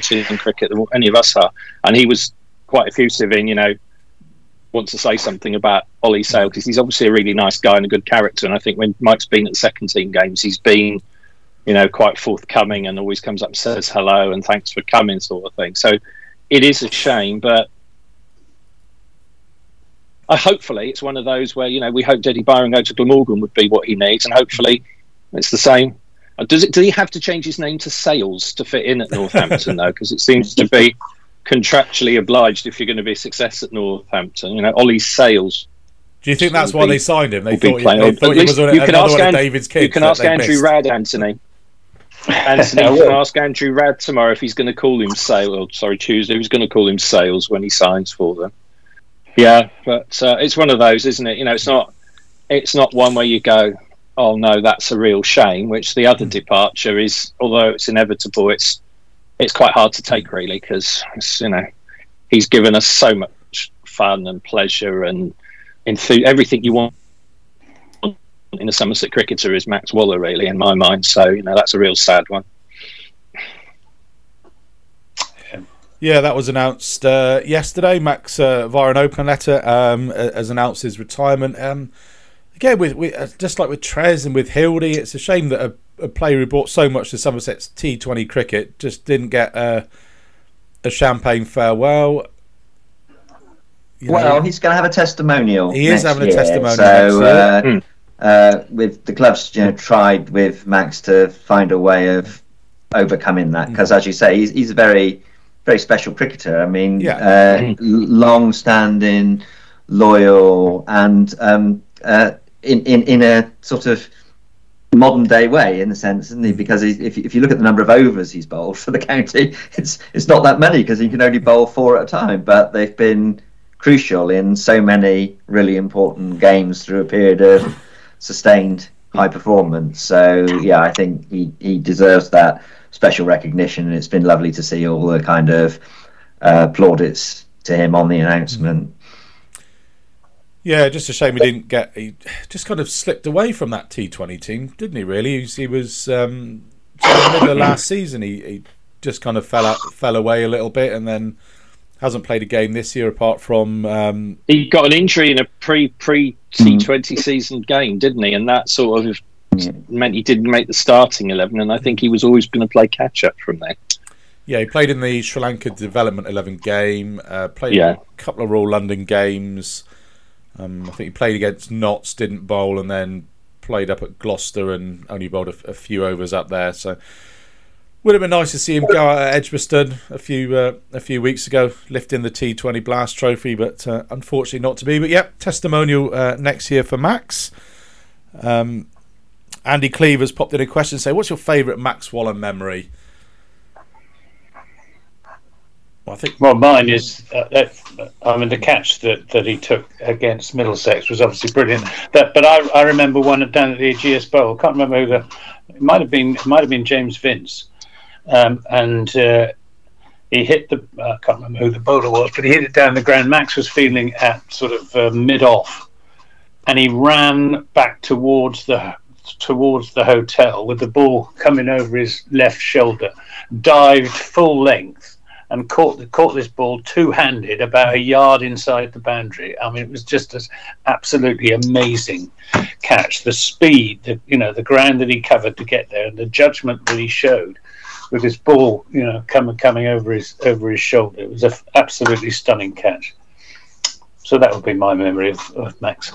season cricket than any of us are, and he was quite effusive in you know wants to say something about Ollie Sale because he's obviously a really nice guy and a good character, and I think when Mike's been at the second team games, he's been you know quite forthcoming and always comes up and says hello and thanks for coming sort of thing. So it is a shame, but I hopefully it's one of those where you know we hope Eddie Byrom go to Glamorgan would be what he needs, and hopefully it's the same. Uh, Does it? Do he have to change his name to Sales to fit in at Northampton though? Because it seems to be contractually obliged if you're going to be a success at Northampton. You know, Ollie Sales. Do you think that's why be- they signed him? They thought he, they thought he was you can ask one of An- David's kids. You can ask Andrew missed. Rad, Anthony. Anthony, you can ask Andrew Rad tomorrow if he's going to call him Sales. Sorry, Tuesday. He's going to call him Sales when he signs for them. Yeah, but uh, it's one of those, isn't it? You know, it's not. It's not one where you go, "Oh no, that's a real shame." Which the other departure is, although it's inevitable, it's it's quite hard to take really because you know he's given us so much fun and pleasure and enthu- everything you want in a Somerset cricketer is Max Waller, really, in my mind. So you know that's a real sad one. Yeah, that was announced uh, yesterday. Max uh, via an open letter um, has announced his retirement. Um, again, with, with uh, just like with Trez and with Hildy, it's a shame that a, a player who brought so much to Somerset's T20 cricket just didn't get a, a champagne farewell. You know, Well, he's going to have a testimonial. He is next having a testimonial So, uh, Hmm. uh, with the clubs, you know, tried with Max to find a way of overcoming that because, as you say, he's, he's a very very special cricketer. I mean, Yeah. uh, long-standing, loyal, and um, uh, in, in in a sort of modern day way in a sense, isn't he? Because he, if if you look at the number of overs he's bowled for the county, it's it's not that many because he can only bowl four at a time. But they've been crucial in so many really important games through a period of sustained high performance. So yeah, I think he, he deserves that special recognition, and it's been lovely to see all the kind of uh, plaudits to him on the announcement. Yeah, just a shame he didn't get. He just kind of slipped away from that T20 team, didn't he? Really, he was, he was um, in the middle of last season. He, he just kind of fell out, fell away a little bit, and then hasn't played a game this year apart from. Um, He got an injury in a pre pre T20 season game, didn't he? And that sort of Yeah. Meant he didn't make the starting eleven. And I think he was always going to play catch up from there. yeah, he played in the Sri Lanka Development Eleven game. Uh, played Yeah. a couple of Royal London games. Um, I think he played against Notts, didn't bowl, and then played up at Gloucester and only bowled a, a few overs up there. So would have been nice to see him go out at Edgbaston a few uh, a few weeks ago, lifting the T20 Blast Trophy, but uh, unfortunately not to be. But yeah, testimonial uh, next year for Max. Um, Andy Cleaver's popped in a question say, "What's your favourite Max Waller memory?" Well, I think Well, mine is. Uh, that, I mean, the catch that, that he took against Middlesex was obviously brilliant. That, but I, I remember one down at the Ageas Bowl. I can't remember who the. It might have been. It might have been James Vince, um, and uh, he hit the. I can't remember who the bowler was, but he hit it down the ground. Max was feeling at sort of uh, mid off, and he ran back towards the towards the hotel with the ball coming over his left shoulder, dived full length and caught caught this ball two handed about a yard inside the boundary. I mean, it was just an absolutely amazing catch. The speed, the you know, the ground that he covered to get there, and the judgment that he showed with this ball, you know, coming coming over his over his shoulder. It was an absolutely stunning catch. So that would be my memory of, of Max.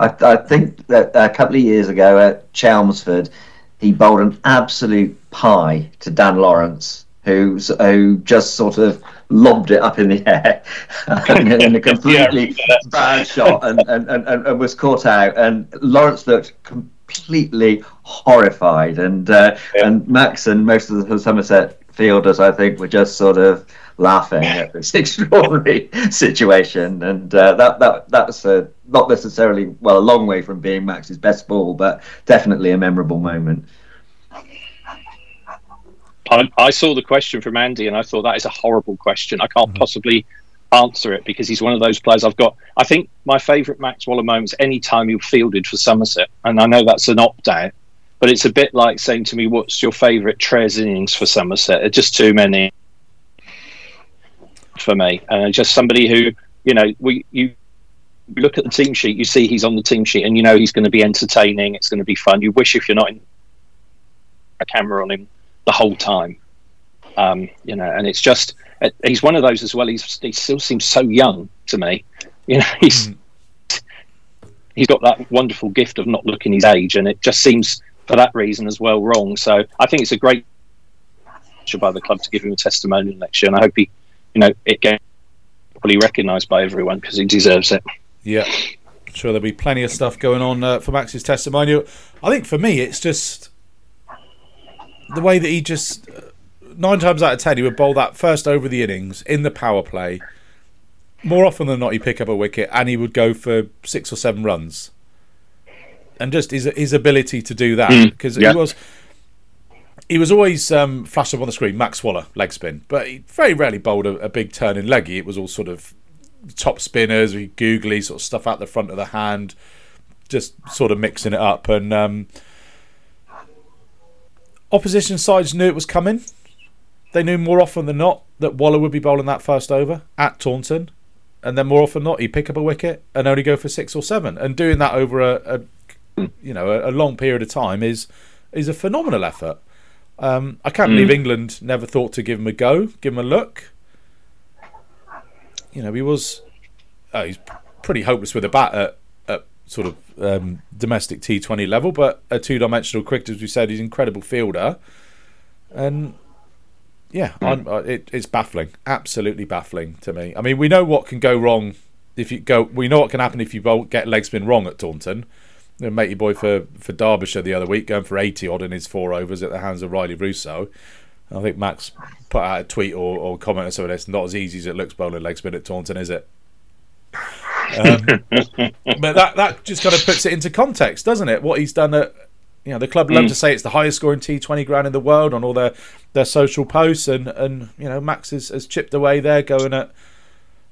I, I think that a couple of years ago at Chelmsford, he bowled an absolute pie to Dan Lawrence, who who just sort of lobbed it up in the air in a completely bad shot and, and, and, and was caught out. And Lawrence looked completely horrified, and uh, Yeah. and Max and most of the Somerset fielders, I think, were just sort of laughing at this extraordinary situation, and uh, that that that was a, not necessarily well a long way from being Max's best ball, but definitely a memorable moment. I, I saw the question from Andy, and I thought that is a horrible question. I can't possibly answer it because he's one of those players I've got. I think my favourite Max Waller moments any time he fielded for Somerset, and I know that's an opt out, but it's a bit like saying to me, "What's your favourite Trez innings for Somerset?" There are just too many for me, and just somebody who you know we you look at the team sheet, you see he's on the team sheet, and you know he's going to be entertaining. It's going to be fun. You wish if you're not in a camera on him the whole time. Um, you know, and it's just uh, he's one of those as well. He's he still seems so young to me. You know, he's he's got that wonderful gift of not looking his age, and it just seems for that reason as well wrong. So I think it's a great by the club to give him a testimonial next year, and I hope he, you know, it gets properly recognised by everyone because he deserves it. Yeah, I'm sure there'll be plenty of stuff going on uh, for Max's testimonial. I think for me, it's just the way that he just uh, nine times out of ten he would bowl that first over the innings in the power play. More often than not, he'd pick up a wicket and he would go for six or seven runs. And just his his ability to do that Mm, because yeah. he was he was always um, flashed up on the screen, Max Waller leg spin, but he very rarely bowled a, a big turning leggy. It was all sort of top spinners, googly sort of stuff out the front of the hand, just sort of mixing it up. And um, opposition sides knew it was coming. They knew more often than not that Waller would be bowling that first over at Taunton, and then more often than not he'd pick up a wicket and only go for six or seven. And doing that over a, a you know a, a long period of time is is a phenomenal effort. Um, I can't believe England never thought to give him a go, give him a look. You know, he was uh, he's pretty hopeless with a bat at, at sort of um, domestic T20 level, but a two-dimensional cricketer, as we said, he's an incredible fielder, and yeah, I'm, uh, it, it's baffling, absolutely baffling to me. I mean, we know what can go wrong if you go. We know what can happen if you get leg spin wrong at Taunton. You know, matey boy for, for Derbyshire the other week, going for 80 odd in his four overs at the hands of Rilee Rossouw. I think Max put out a tweet or, or comment or something. It's not as easy as it looks bowling leg spin at Taunton, is it? Um, but that that just kind of puts it into context, doesn't it? What he's done at you know the club love Mm. to say it's the highest scoring T20 ground in the world on all their their social posts, and and you know Max has, has chipped away there, going at.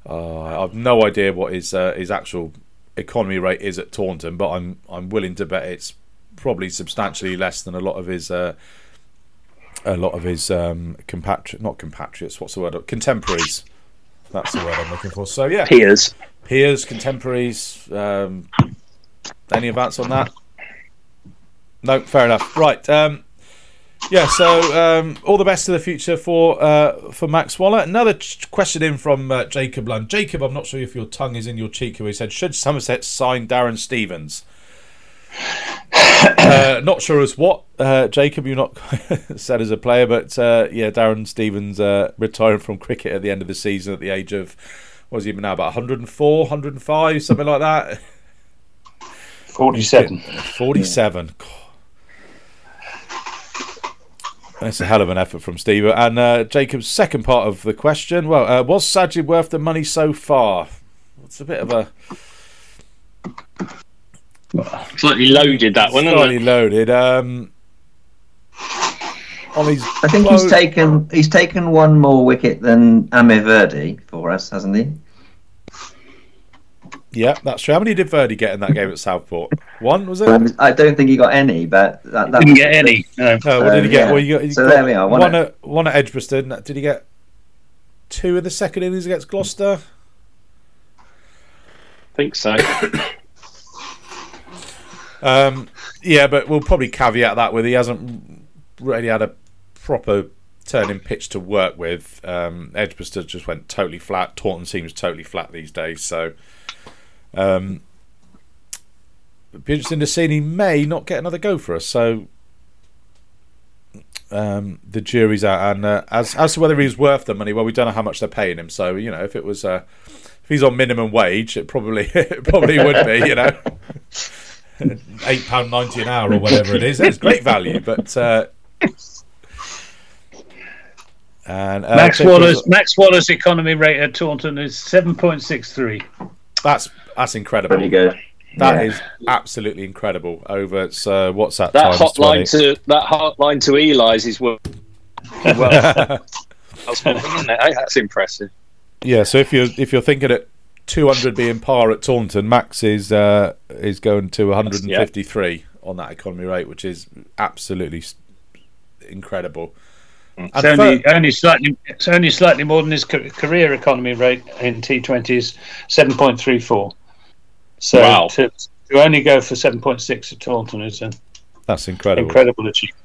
Uh, I've no idea what his uh, his actual economy rate is at Taunton, but I'm I'm willing to bet it's probably substantially less than a lot of his uh, a lot of his um, compatri- not compatriots. What's the word? Contemporaries. That's the word I'm looking for. So yeah, Peers. peers, contemporaries. Um, any advance on that? No, fair enough. Right. Um, yeah. So um, all the best to the future for uh, for Max Waller. Another ch- question in from uh, Jacob Lund. Jacob, I'm not sure if your tongue is in your cheek. Who he said, should Somerset sign Darren Stevens? uh, not sure as what, uh, Jacob. You're not said as a player, but uh, yeah, Darren Stevens uh, retiring from cricket at the end of the season at the age of what is he even now about 104, 105, something like that. 47. 47. That's a hell of an effort from Steve. And uh, Jacob's second part of the question. Well, uh, was Sajid worth the money so far? It's a bit of a Slightly loaded that one, isn't slightly it? loaded. Um, on his I think he's taken he's taken one more wicket than Amar Virdi for us, hasn't he? Yeah, that's true. How many did Virdi get in that game at Southport? One was it? Um, I don't think he got any, but that, that Didn't get any. No. Oh, what did he Uh, get? yeah. Well, you got, you So got there we are, one One, at- at one at Edgbaston. Did he get two in the second innings against Gloucester? I think so. Um, yeah, but we'll probably caveat that with he hasn't really had a proper turning pitch to work with. Um, Edgbaston just went totally flat. Taunton seems totally flat these days. So, um, it'd be interesting to see. And he may not get another go for us. So, um, the jury's out. And uh, as as to whether he's worth the money, well, we don't know how much they're paying him. So, you know, if it was. Uh, if he's on minimum wage, it probably it probably would be, you know, eight pound ninety an hour or whatever it is. It's great value, but uh, and uh, Max Jacob's- Waller's Max Waller's economy rate at Taunton is 7.63. That's that's incredible. Pretty good. That Yeah. is absolutely incredible. Over so what's that? That times hotline to that hotline to Eli's is well. well that's, isn't it? Hey, that's impressive. Yeah, so if you're if you're thinking at 200 being par at Taunton, Max is uh, is going to 153 on that economy rate, which is absolutely s- incredible. It's only, fir- only slightly it's only slightly more than his career economy rate in T20 is 7.34. So Wow. to, to only go for 7.6 at Taunton is an that's incredible. incredible achievement.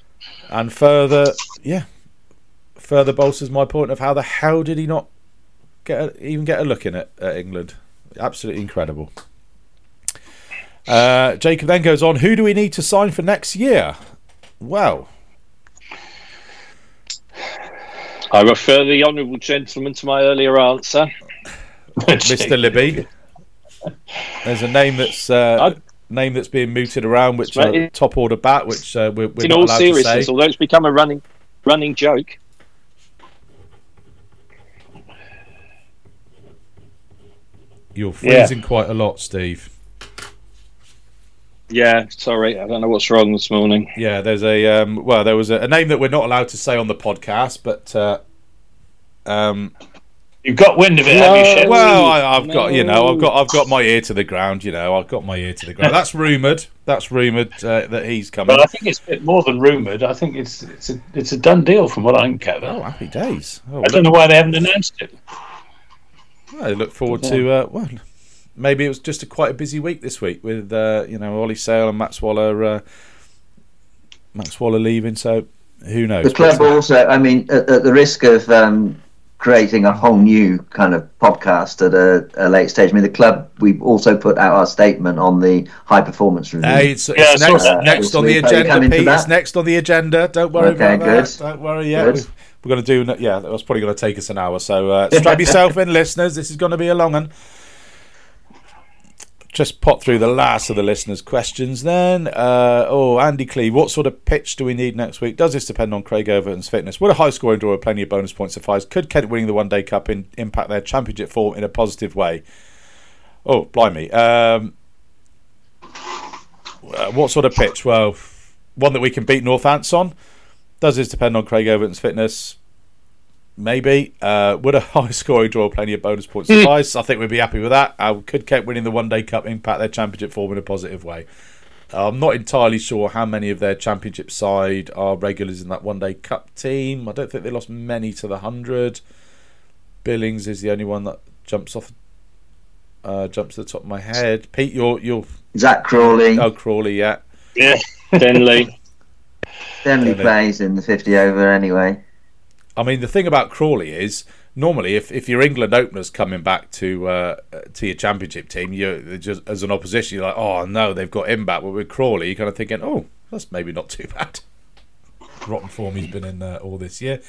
And further, yeah, further bolsters my point of how the hell did he not get a, even get a look in at, at England? Absolutely incredible. Uh, Jacob then goes on. Who do we need to sign for next year? Well, I refer the honourable gentleman to my earlier answer. Mr. Libby. There's a name that's uh, name that's being mooted around, which Right. uh, top order bat, which uh, we're, we're In not all allowed seriousness, to say. although it's become a running running joke, You're freezing quite a lot, Steve. yeah. Sorry, I don't know what's wrong this morning. Yeah, there's a um, well, there was a, a name that we're not allowed to say on the podcast, but uh, um, You've got wind of it, have you, No. Well, I, I've got you know, I've got I've got my ear to the ground. You know, I've got my ear to the ground. That's rumored. That's rumored uh, that he's coming. But I think it's a bit more than rumoured. I think it's it's a it's a done deal from what I can gather. Oh, happy days! Oh, I don't know why they haven't announced it. I look forward to uh, well, maybe it was just a quite a busy week this week with uh, you know Ollie Sale and Max Waller, uh, Max Waller leaving. So who knows? The club also, I mean, at, at the risk of um, creating a whole new kind of podcast at a, a late stage, I mean, the club, we've also put out our statement on the high performance review. Hey, it's, it's Yeah, next, that. next on the agenda, Pete. It's next on the agenda. Don't worry Okay, about good. that. Don't worry yet. We've, We're going to do, yeah, that was probably going to take us an hour. So uh, strap yourself in, listeners. This is going to be a long one. Just pop through the last of the listeners' questions then. Uh, oh, Andy Cleve, what sort of pitch do we need next week? Does this depend on Craig Overton's fitness? Would a high scoring draw with plenty of bonus points suffice? Could Kent winning the One Day Cup in, impact their championship form in a positive way? Oh, blimey. Um, uh, what sort of pitch? Well, one that we can beat Northants on. Does this depend on Craig Overton's fitness? Maybe. Uh, would a high scoring draw plenty of bonus points suffice? I think we'd be happy with that. Uh, could Kent winning the One Day Cup impact their championship form in a positive way? I'm not entirely sure how many of their championship side are regulars in that One Day Cup team. I don't think they lost many to the 100. Billings is the only one that jumps off uh, jumps to the top of my head. Pete, you're you're Zak Crawley. oh Crawley, yeah. Yeah, Denley. Denley Denley. plays in the 50 over anyway. I mean, the thing about Crawley is normally if, if your England openers coming back to uh, to your championship team, you just as an opposition, you're like, oh no, they've got him back. But with Crawley, you're kind of thinking, oh, that's maybe not too bad. Rotten form he's been in uh, all this year.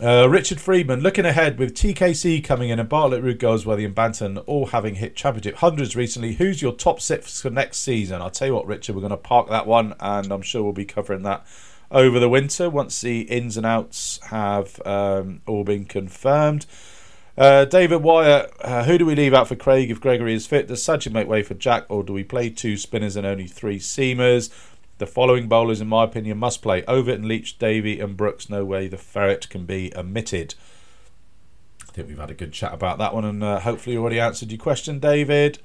Uh, Richard Friedman looking ahead with TKC coming in and Bartlett, Rew Goldsworthy, and Banton all having hit championship hundreds recently. Who's your top six for next season? I'll tell you what, Richard, we're going to park that one, and I'm sure we'll be covering that over the winter once the ins and outs have um, all been confirmed. Uh, David Wyatt, uh, who do we leave out for Craig if Gregory is fit? Does Sajid make way for Jack, or do we play two spinners and only three seamers? The following bowlers, in my opinion, must play Overton, Leach, Davey, and Brooks. No way the ferret can be omitted. I think we've had a good chat about that one, and uh, hopefully, already answered your question, David.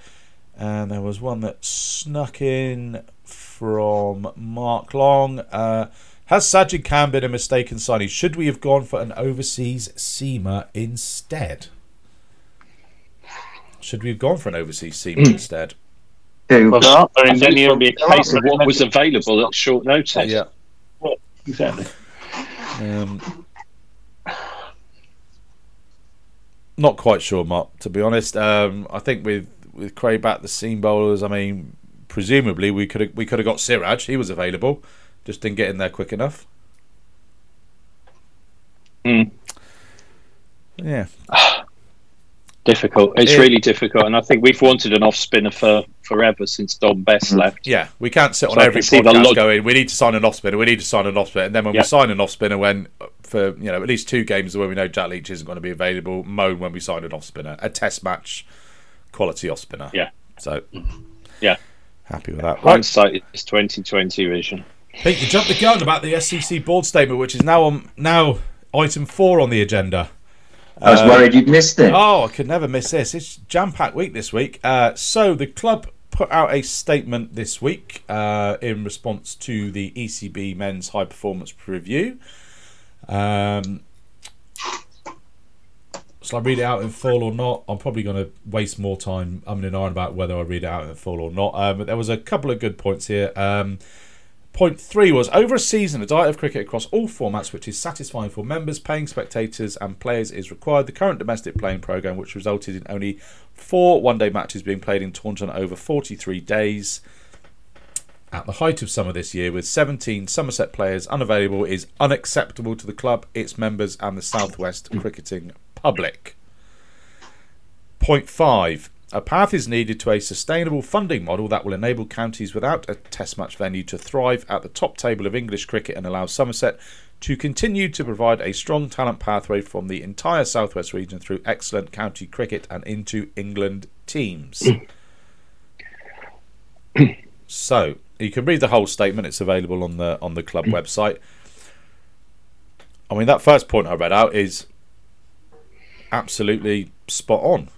And there was one that snuck in from Mark Long. Uh, has Sajid Khan been a mistaken signing? Should we have gone for an overseas seamer instead? Should we have gone for an overseas seamer instead? Who? Well, there aren't I think many. it would be a case of what was available at short notice. Yeah. Exactly. Um, not quite sure, Mark. To be honest, um, I think with with Craig back the seam bowlers, I mean, presumably we could have we could have got Siraj. He was available, just didn't get in there quick enough. Hmm. Yeah, Difficult. It's Yeah. really difficult, and I think we've wanted an off spinner for forever since Dom Bess left. yeah. We can't sit on So I every can see the podcast log- going. We need to sign an off spinner. We need to sign an off spinner, and then when we sign an off spinner, when for you know at least two games where we know Jack Leach isn't going to be available, moan when we sign an off spinner, a test match quality off spinner. Yeah. So Yeah. happy with that. Right. Hindsight is twenty twenty vision. Pete, you jumped the gun about the SCC board statement, which is now on now item four on the agenda. I was Uh, worried you'd missed it. Oh, I could never miss this. It's jam packed week this week. Uh, so the club put out a statement this week uh, in response to the ECB Men's High Performance Review. Um, shall I read it out in full or not? I'm probably going to waste more time umming and ahhing about whether I read it out in full or not. Um, but there was a couple of good points here. Um, Point three was over a season, a diet of cricket across all formats, which is satisfying for members, paying spectators, and players, is required. The current domestic playing programme, which resulted in only four one day matches being played in Taunton over 43 days, at the height of summer this year, with 17 Somerset players unavailable, is unacceptable to the club, its members, and the Southwest cricketing public. Point five. A path is needed to a sustainable funding model that will enable counties without a test match venue to thrive at the top table of English cricket and allow Somerset to continue to provide a strong talent pathway from the entire southwest region through excellent county cricket and into England teams. so you can read the whole statement; it's available on the on the club website. I mean, that first point I read out is absolutely spot on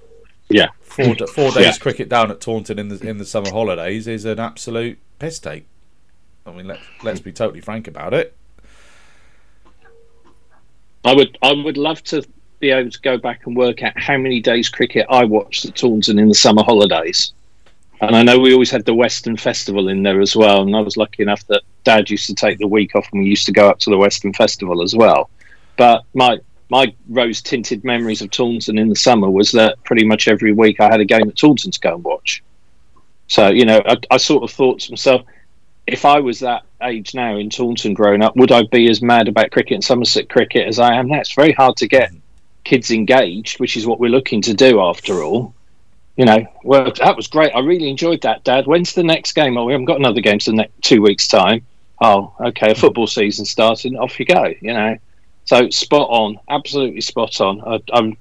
Yeah. four four days Yeah. cricket down at Taunton in the in the summer holidays is an absolute piss take. I mean, let's let's be totally frank about it. I would I would love to be able to go back and work out how many days cricket I watched at Taunton in the summer holidays. And I know we always had the Western Festival in there as well. And I was lucky enough that Dad used to take the week off and we used to go up to the Western Festival as well. But my my rose tinted memories of Taunton in the summer was that pretty much every week I had a game at Taunton to go and watch. So, you know, I, I sort of thought to myself, if I was that age now in Taunton growing up, would I be as mad about cricket and Somerset cricket as I am now? It's very hard to get kids engaged, which is what we're looking to do after all. You know, well, that was great. I really enjoyed that, Dad. When's the next game? Oh, we haven't got another game for the next two weeks' time. Oh, okay, a football season starting. Off you go. You know, so spot on, absolutely spot on. I, I'm,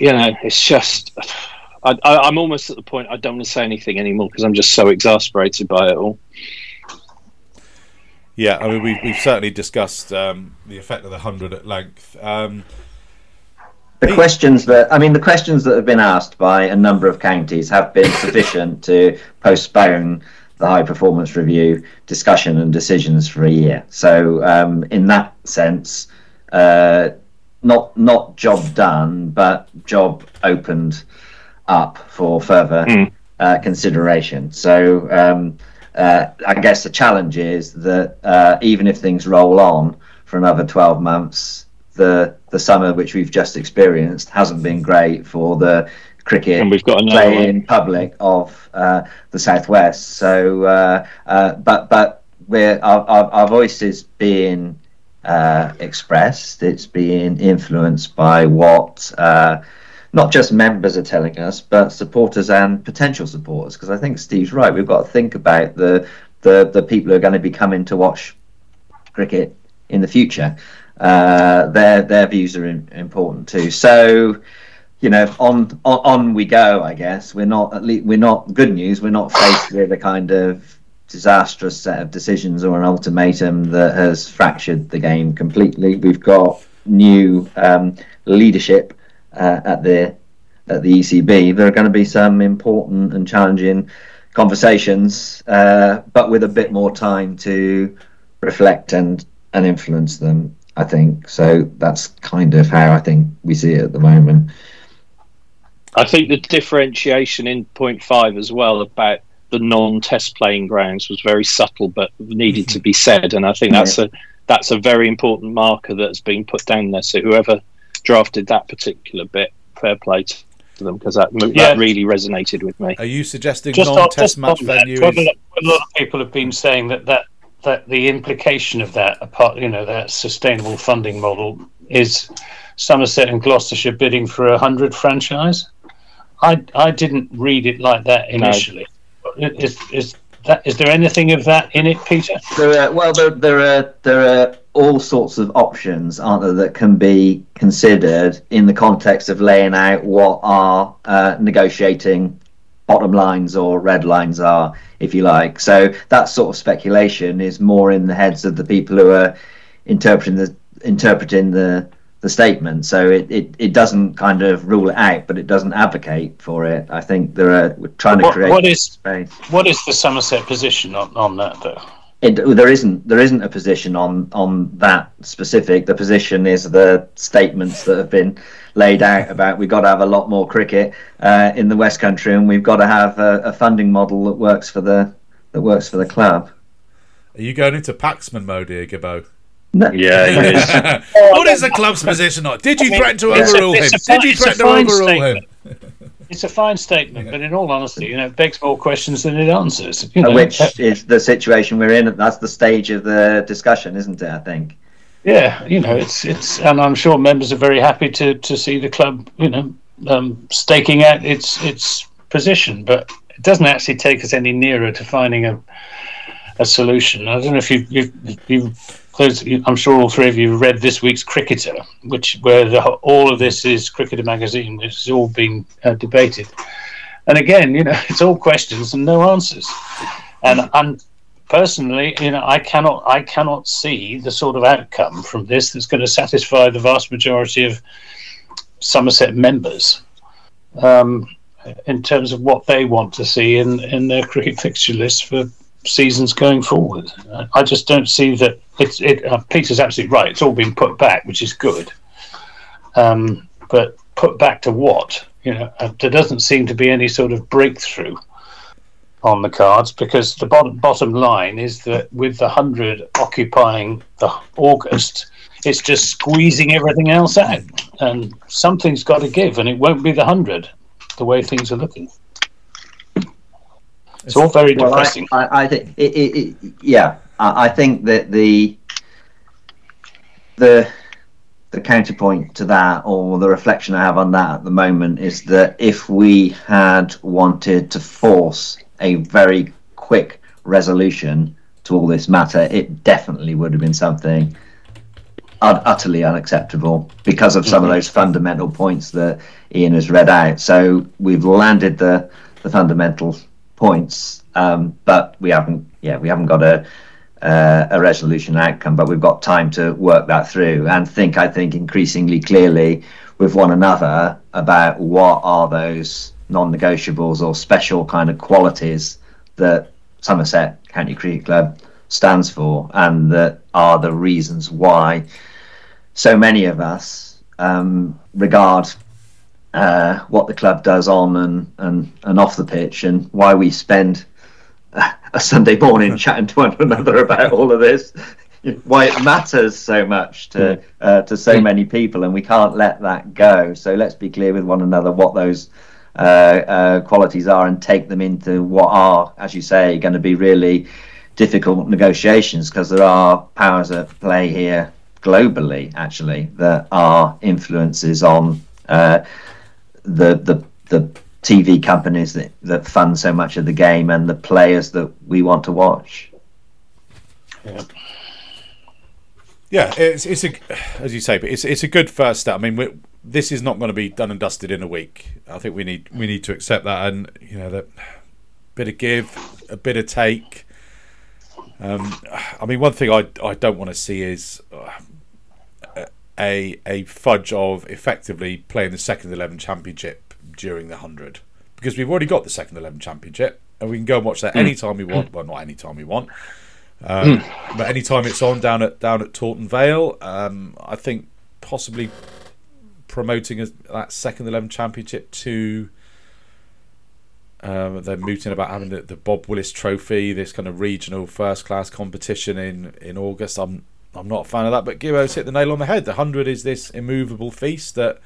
you know, it's just. I, am almost at the point I don't want to say anything anymore because I'm just so exasperated by it all. Yeah, I mean, we've, we've certainly discussed um, the effect of the hundred at length. Um, the questions that I mean, the questions that have been asked by a number of counties have been sufficient to postpone the high performance review discussion and decisions for a year. So, um, in that sense, uh, not not job done, but job opened up for further mm. uh, consideration. So um, uh, I guess the challenge is that uh, even if things roll on for another 12 months, the the summer which we've just experienced hasn't been great for the cricket and we've got playing public of uh, the southwest. So, uh, uh, but but we're our, our, our voice is being expressed. It's being influenced by what not just members are telling us, but supporters and potential supporters. Because I think Steve's right. We've got to think about the the, the people who are going to be coming to watch cricket in the future. Uh, their their views are in, important too. So, you know, on, on on we go. I guess we're not at least we're not good news. We're not faced with a kind of disastrous set of decisions or an ultimatum that has fractured the game completely. We've got new um, leadership uh, at the at the ECB, there are going to be some important and challenging conversations, uh, but with a bit more time to reflect and and influence them. I think so. That's kind of how I think we see it at the moment. I think the differentiation in point five as well about the non-test playing grounds was very subtle, but needed to mm-hmm. be said, and I think that's a that's a very important marker that's been put down there. So whoever drafted that particular bit. Fair play to them because that, yeah. that really resonated with me. Are you suggesting just non-test match venue? That, is... A lot of people have been saying that that that the implication of that, apart you know, that sustainable funding model is Somerset and Gloucestershire bidding for a hundred franchise. I I didn't read it like that initially. No. Is, is that is there anything of that in it, Peter? There are, well, there there are there are all sorts of options, aren't there, that can be considered in the context of laying out what our uh, negotiating bottom lines or red lines are, if you like. So that sort of speculation is more in the heads of the people who are interpreting the interpreting the the statement. So it, it, it doesn't kind of rule it out, but it doesn't advocate for it. I think there are we're trying what, to create what is space. what is the Somerset position on, on that though? It, there isn't there isn't a position on on that specific. The position is the statements that have been laid out about we've got to have a lot more cricket uh, in the West Country, and we've got to have a, a, funding model that works for the that works for the club. Are you going into Paxman mode here, Gibbo? No. Yeah, what is the club's position on? Did you I mean, threaten to overrule a, him? Did you threaten to overrule statement. him? It's a fine statement, but in all honesty, you know, it begs more questions than it answers. You know? Which is the situation we're in. That's the stage of the discussion, isn't it? I think. Yeah, you know, it's it's, and I'm sure members are very happy to to see the club, you know, um, staking out its its position, but it doesn't actually take us any nearer to finding a a solution. I don't know if you've, you've, you've I'm sure all three of you have read this week's Cricketer, which where the, all of this is Cricketer magazine, has all been uh, debated. And again, you know, it's all questions and no answers. And and personally, you know, I cannot I cannot see the sort of outcome from this that's going to satisfy the vast majority of Somerset members. Um, in terms of what they want to see in, in their cricket fixture list for seasons going forward. I just don't see that. It's it. Uh, Peter's absolutely right. It's all been put back, which is good. Um, but put back to what? You know, uh, there doesn't seem to be any sort of breakthrough on the cards because the bottom bottom line is that with the hundred occupying the August, it's just squeezing everything else out, and something's got to give, and it won't be the hundred, the way things are looking. It's all very well, depressing. I, I, I think, it, it, it, yeah, I, I think that the the the counterpoint to that, or the reflection I have on that at the moment, is that if we had wanted to force a very quick resolution to all this matter, it definitely would have been something utterly unacceptable because of some mm-hmm. of those fundamental points that Ian has read out. So we've landed the the fundamental points, um, but we haven't. Yeah, we haven't got a uh, a resolution outcome, but we've got time to work that through and think. I think increasingly clearly with one another about what are those non-negotiables or special kind of qualities that Somerset County Cricket Club stands for, and that are the reasons why so many of us um, regard uh, what the club does on and, and, and off the pitch, and why we spend a Sunday morning chatting to one another about all of this. Why it matters so much to uh, to so many people, and we can't let that go. So let's be clear with one another what those uh, uh, qualities are, and take them into what are, as you say, going to be really difficult negotiations because there are powers at play here globally, actually, that are influences on uh, the the the TV companies that, that fund so much of the game and the players that we want to watch. Yeah. Yeah, it's it's a as you say, but it's it's a good first step. I mean, this is not going to be done and dusted in a week. I think we need we need to accept that, and you know that bit of give, a bit of take. Um, I mean, one thing I I don't want to see is uh, a a fudge of effectively playing the second eleven championship during the hundred because we've already got the second eleven championship and we can go and watch that mm. anytime we want. Well, not anytime we want, um, mm. but anytime it's on down at down at Taunton Vale. Um, I think possibly promoting a, that second eleven championship to. Um, they're mooting about having the, the Bob Willis Trophy, this kind of regional first class competition in, in August. I'm I'm not a fan of that, but Gibbo's hit the nail on the head. The hundred is this immovable feast that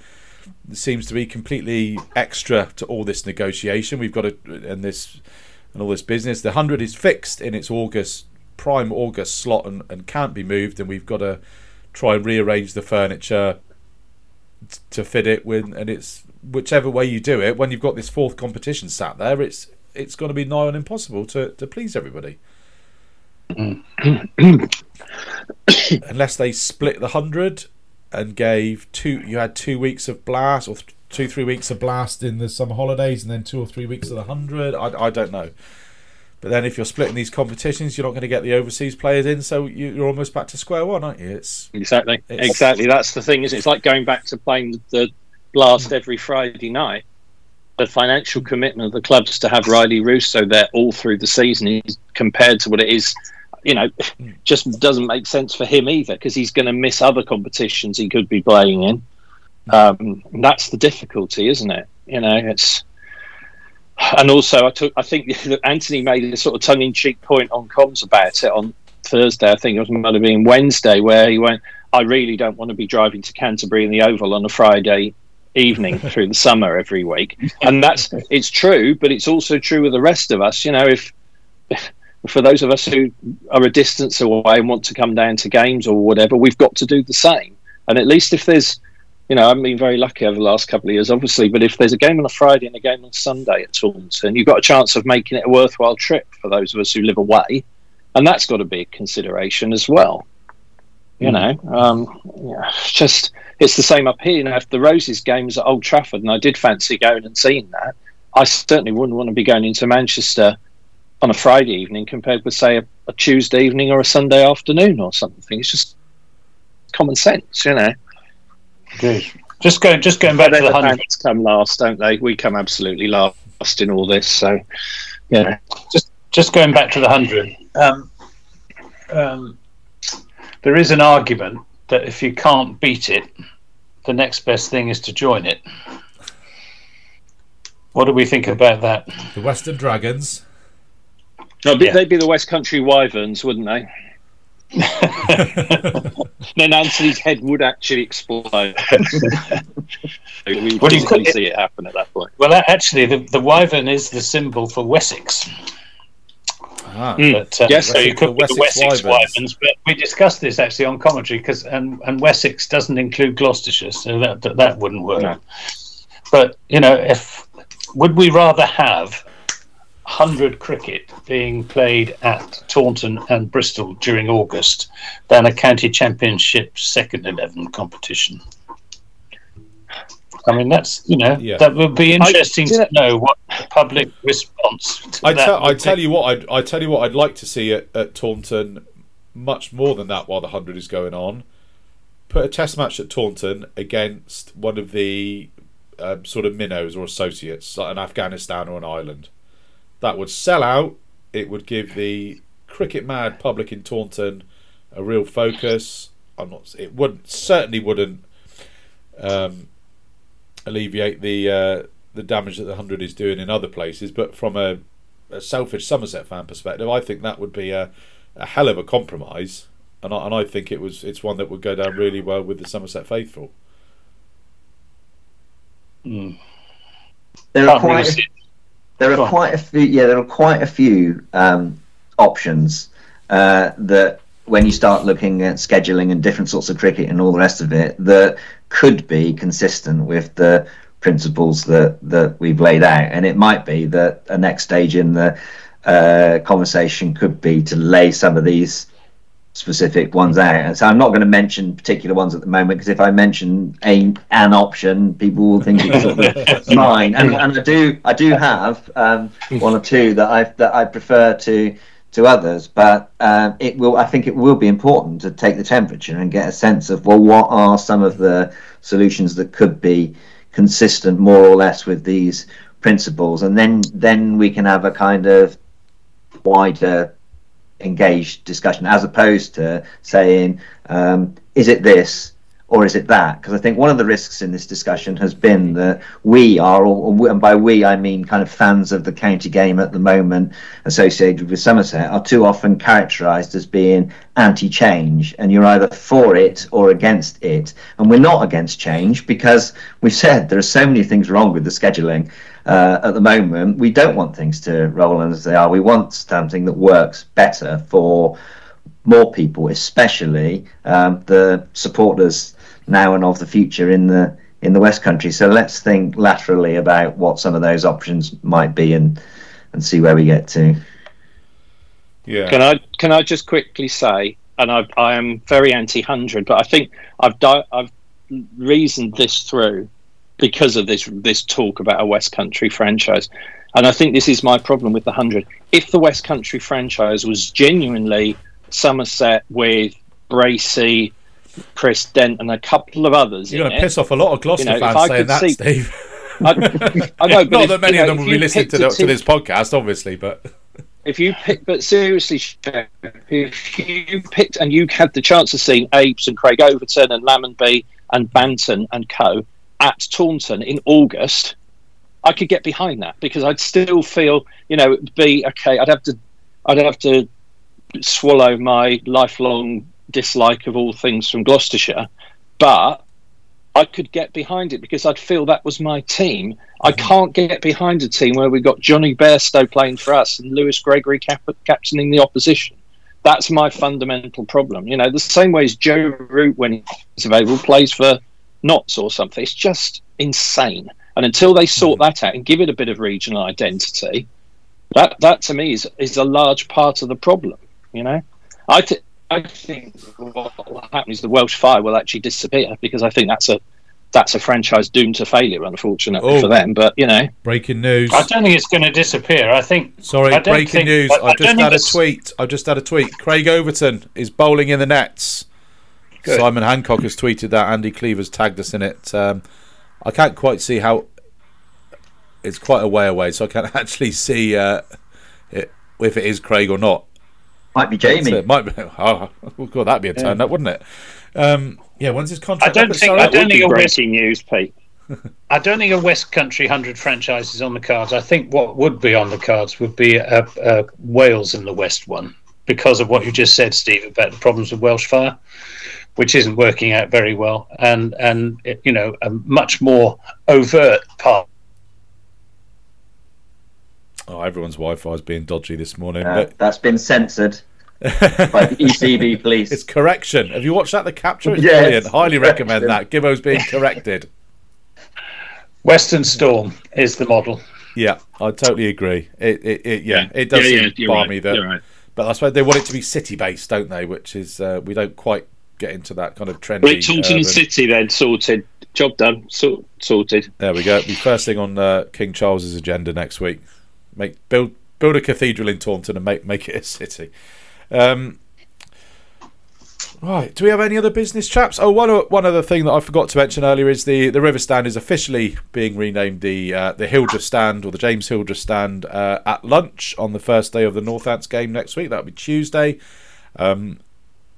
seems to be completely extra to all this negotiation. We've got to and this and all this business. The hundred is fixed in its August prime August slot and, and can't be moved, and we've got to try and rearrange the furniture to fit it with. And it's whichever way you do it, when you've got this fourth competition sat there, it's it's going to be nigh on impossible to, to please everybody. Mm. Unless they split the hundred and gave two. You had two weeks of blast, or th- two three weeks of blast in the summer holidays, and then two or three weeks of the hundred. I, I don't know. But then if you're splitting these competitions, you're not going to get the overseas players in, so you, are almost back to square one, aren't you? It's exactly, it's, exactly. That's the thing, is It's like going back to playing the blast mm. every Friday night. The financial commitment of the clubs to have Rilee Rossouw there all through the season is compared to what it is you know, just doesn't make sense for him either because he's going to miss other competitions he could be playing in. Um, that's the difficulty, isn't it? You know, it's and also I took I think Anthony made a sort of tongue in cheek point on comms about it on Thursday. I think it was might have been Wednesday where he went. I really don't want to be driving to Canterbury in the Oval on a Friday evening through the summer every week, and that's it's true, but it's also true with the rest of us. You know, if for those of us who are a distance away and want to come down to games or whatever, we've got to do the same. And at least if there's, you know, I've been very lucky over the last couple of years, obviously, but if there's a game on a Friday and a game on Sunday at Taunton, you've got a chance of making it a worthwhile trip for those of us who live away. And that's got to be a consideration as well. You hmm. know, um, yeah, just it's the same up here. You know, if the Roses game is at Old Trafford, and I did fancy going and seeing that, I certainly wouldn't want to be going into Manchester on a Friday evening compared with say a, a, Tuesday evening or a Sunday afternoon or something. It's just common sense, you know. Good. Just going, just going back to the hundred. Come last, don't they? We come absolutely last in all this. So, yeah. Just, just going back to the hundred. Um, um, there is an argument that if you can't beat it, the next best thing is to join it. What do we think about that? The Western Dragons. No, yeah. they'd be the West Country Wyverns, wouldn't they? then Anthony's head would actually explode. we would well, see it happen at that point. Well, actually, the, the wyvern is the symbol for Wessex. Ah, But, uh, Yes, so you the could put the Wessex Wessex Wyverns. Wyverns, but we discussed this actually on commentary because and, and Wessex doesn't include Gloucestershire, so that that, that wouldn't work. No. But you know, if would we rather have hundred cricket being played at Taunton and Bristol during August than a county championship second eleven competition? I mean, that's you know Yeah. that would be interesting you to know what the public response. To I that tell, I tell you what, I'd, I tell you what, I'd like to see at, at Taunton much more than that while the hundred is going on. Put a test match at Taunton against one of the um, sort of minnows or associates, like an Afghanistan or an Ireland. That would sell out. It would give the cricket mad public in Taunton a real focus. I'm not. It wouldn't certainly wouldn't um, alleviate the uh, the damage that the hundred is doing in other places, but from a a selfish Somerset fan perspective, I think that would be a, a hell of a compromise, and I, and I think it was it's one that would go down really well with the Somerset faithful. Mm. There are quite see it. There are quite a few. Yeah, there are quite a few um, options uh, that when you start looking at scheduling and different sorts of cricket and all the rest of it, that could be consistent with the principles that that we've laid out. And it might be that a next stage in the uh, conversation could be to lay some of these specific ones out. And so I'm not going to mention particular ones at the moment because if I mention a an option, people will think it's sort of mine. And, and I do I do have um, one or two that I that I prefer to to others, but um, it will I think it will be important to take the temperature and get a sense of well what are some of the solutions that could be consistent more or less with these principles and then then we can have a kind of wider engaged discussion as opposed to saying um, is it this or is it that? Because i think one of the risks in this discussion has been that we are or- and by we i mean kind of fans of the county game at the moment associated with somerset are too often characterized as being anti-change and you're either for it or against it. And we're not against change because we've said there are so many things wrong with the scheduling uh, at the moment, we don't want things to roll on as they are. We want something that works better for more people, especially um, the supporters now and of the future in the in the West Country. So let's think laterally about what some of those options might be and and see where we get to. Yeah, Can I can I just quickly say, and I I am very anti hundred, but I think I've di- I've reasoned this through because of this this talk about a West Country franchise, and I think this is my problem with the hundred. If the West Country franchise was genuinely Somerset with Bracey, Chris Dent, and a couple of others, you're going to piss off a lot of Gloucester You know, fans I saying that, see- Steve. I, I know, but Not if, that many of know, them will be listening to, the, to this podcast, obviously, but if you pick, but seriously, if you picked and you had the chance of seeing Apes and Craig Overton and Lammonby and Banton and co at Taunton in August, I could get behind that because I'd still feel, you know, it'd be okay. I'd have to, I'd have to swallow my lifelong dislike of all things from Gloucestershire, but I could get behind it because I'd feel that was my team. I mm-hmm. can't get behind a team where we've got Jonny Bairstow playing for us and Lewis Gregory cap- captaining the opposition. That's my fundamental problem. You know, the same way as Joe Root, when he's available, plays for Notts or something. It's just insane. And until they sort hmm. that out and give it a bit of regional identity, that that to me is is a large part of the problem. You know, I th- I think what will happen is the Welsh Fire will actually disappear because I think that's a that's a franchise doomed to failure, unfortunately Oh. for them. But you know, breaking news. I don't think it's going to disappear. I think. Sorry, I breaking think- news. I- I I've just had a tweet. I've just had a tweet. Craig Overton is bowling in the nets. Good. Simon Hancock has tweeted that. Andy Cleaver's tagged us in it. Um, I can't quite see how. It's quite a way away, so I can't actually see uh, it, if it is Craig or not. Might be So Jamie. it might be. Oh, God, that'd be a turn up, wouldn't it? Um, yeah, when's his contract? I don't think- Surrey? I don't think a West- breaking news, Pete. I don't think a West Country 100 franchise is on the cards. I think what would be on the cards would be a, a Wales in the West one because of what you just said, Steve, about the problems with Welsh Fire, which isn't working out very well, and and you know a much more overt part. Oh, everyone's Wi-Fi is being dodgy this morning. Uh, but that's been censored by the ECB police. it's correction. Have you watched that? The capture. It's Yes, brilliant. Highly recommend correction. that. Gibbo's being corrected. Western Storm is the model. Yeah, I totally agree. It, it, it yeah, Yeah. it does Yeah, yeah, seem you're balmy right, that, right. but I suppose they want it to be city based, don't they? Which is uh, we don't quite get into that kind of trendy. Well, Taunton urban- City then sorted. Job done. Sort, sorted. There we go. It'll first thing on uh, King Charles's agenda next week. Make build build a cathedral in Taunton and make make it a city. Um, right. Do we have any other business, chaps? Oh, one one other thing that I forgot to mention earlier is the the River Stand is officially being renamed the uh, the Hildreth Stand or the James Hildreth Stand uh, at lunch on the first day of the Northants game next week. That'll be Tuesday. Um,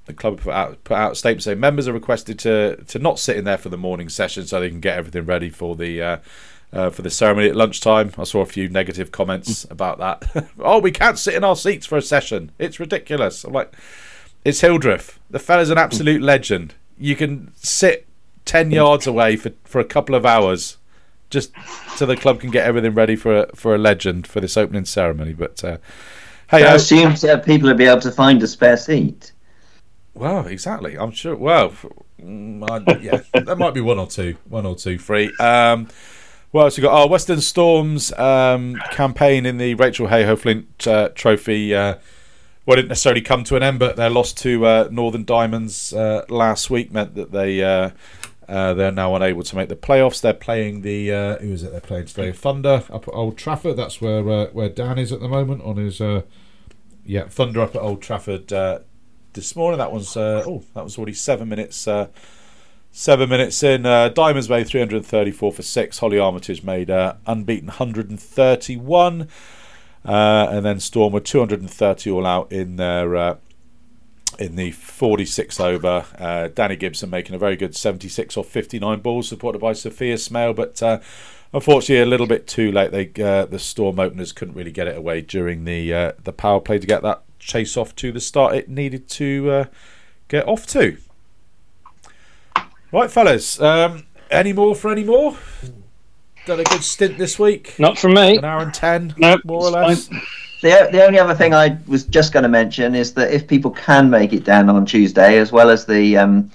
the club put out put out a statement saying members are requested to to not sit in there for the morning session so they can get everything ready for the uh, uh, for the ceremony at lunchtime. I saw a few negative comments about that. oh, we can't sit in our seats for a session. It's ridiculous. I'm like, it's Hildreth. The fella's an absolute legend. You can sit ten yards away for, for a couple of hours, just so the club can get everything ready for a, for a legend for this opening ceremony. But uh, hey, I assume that people will be able to find a spare seat. Well, exactly. I'm sure. Well, mm, yeah, there might be one or two, one or two free. Um, what else we got? our Western Storms um, campaign in the Rachael Heyhoe Flint uh, Trophy. Uh, well, didn't necessarily come to an end, but their loss to uh, Northern Diamonds uh, last week meant that they uh, uh, they're now unable to make the playoffs. They're playing the who is it? They're playing today. Thunder up at Old Trafford. That's where where Dan is at the moment on his yeah Thunder up at Old Trafford this morning. That one's uh, oh that was already seven minutes. Uh, Seven minutes in, uh, Diamonds made 334 for six. Holly Armitage made uh, unbeaten 131, uh, and then Storm were 230 all out in their in the 46 over. Uh, Dani Gibson making a very good 76 or 59 balls, supported by Sophia Smale, but uh, unfortunately a little bit too late. They uh, the Storm openers couldn't really get it away during the the power play to get that chase off to the start it needed to uh, get off to. Right, fellas. Um, any more for any more? Done a good stint this week. Not from me. An hour and ten, Nope, more or it's less. The, the only other thing I was just going to mention is that if people can make it down on Tuesday, as well as the um,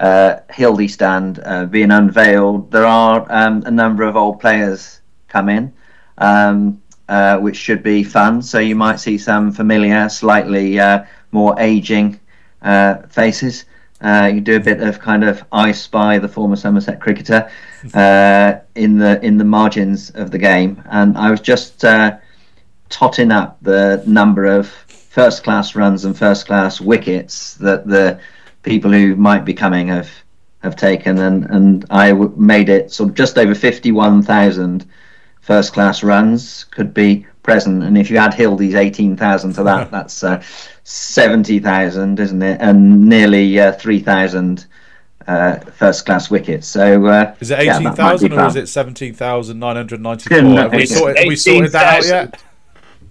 uh, Hildy stand uh, being unveiled, there are um, a number of old players come in, um, uh, which should be fun. So you might see some familiar, slightly uh, more aging uh, faces. Uh, you do a bit of kind of I Spy, the former Somerset cricketer, uh, in the in the margins of the game, and I was just uh, totting up the number of first class runs and first class wickets that the people who might be coming have have taken, and and I w- made it sort of just over fifty one thousand first class runs could be present, and if you add Hildy's eighteen thousand to that, that's uh, seventy thousand, isn't it? And nearly uh, three thousand uh, first class wickets. So uh, Is it yeah, that eighteen might be thousand or is it seventeen thousand nine hundred ninety-four? No, have we it's sorted, have we sorted that out yet?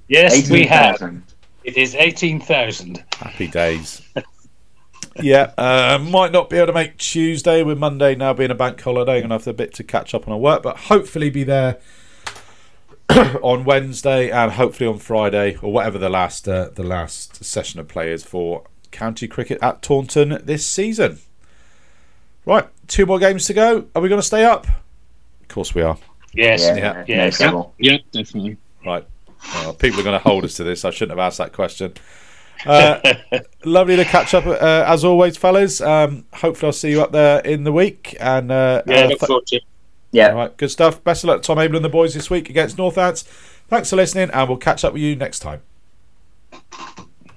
Yes, we have. 18,000. It is 18,000. Happy days. yeah, uh, might not be able to make Tuesday with Monday now being a bank holiday. Going to have a bit to catch up on our work, but hopefully be there on Wednesday and hopefully on Friday or whatever the last uh, the last session of play is for county cricket at Taunton this season. Right, two more games to go. Are we going to stay up? Of course we are. Yes. Yeah, Yeah. Yes. trouble. Yeah, definitely. Right. Well, people are going to hold us to this. I shouldn't have asked that question. Uh, lovely to catch up uh, as always, fellas. Um, hopefully, I'll see you up there in the week. And uh, Yeah, uh, look forward to it. Yeah. all right, good stuff. Best of luck, Tom Abell and the boys this week against Northants. Thanks for listening, and we'll catch up with you next time.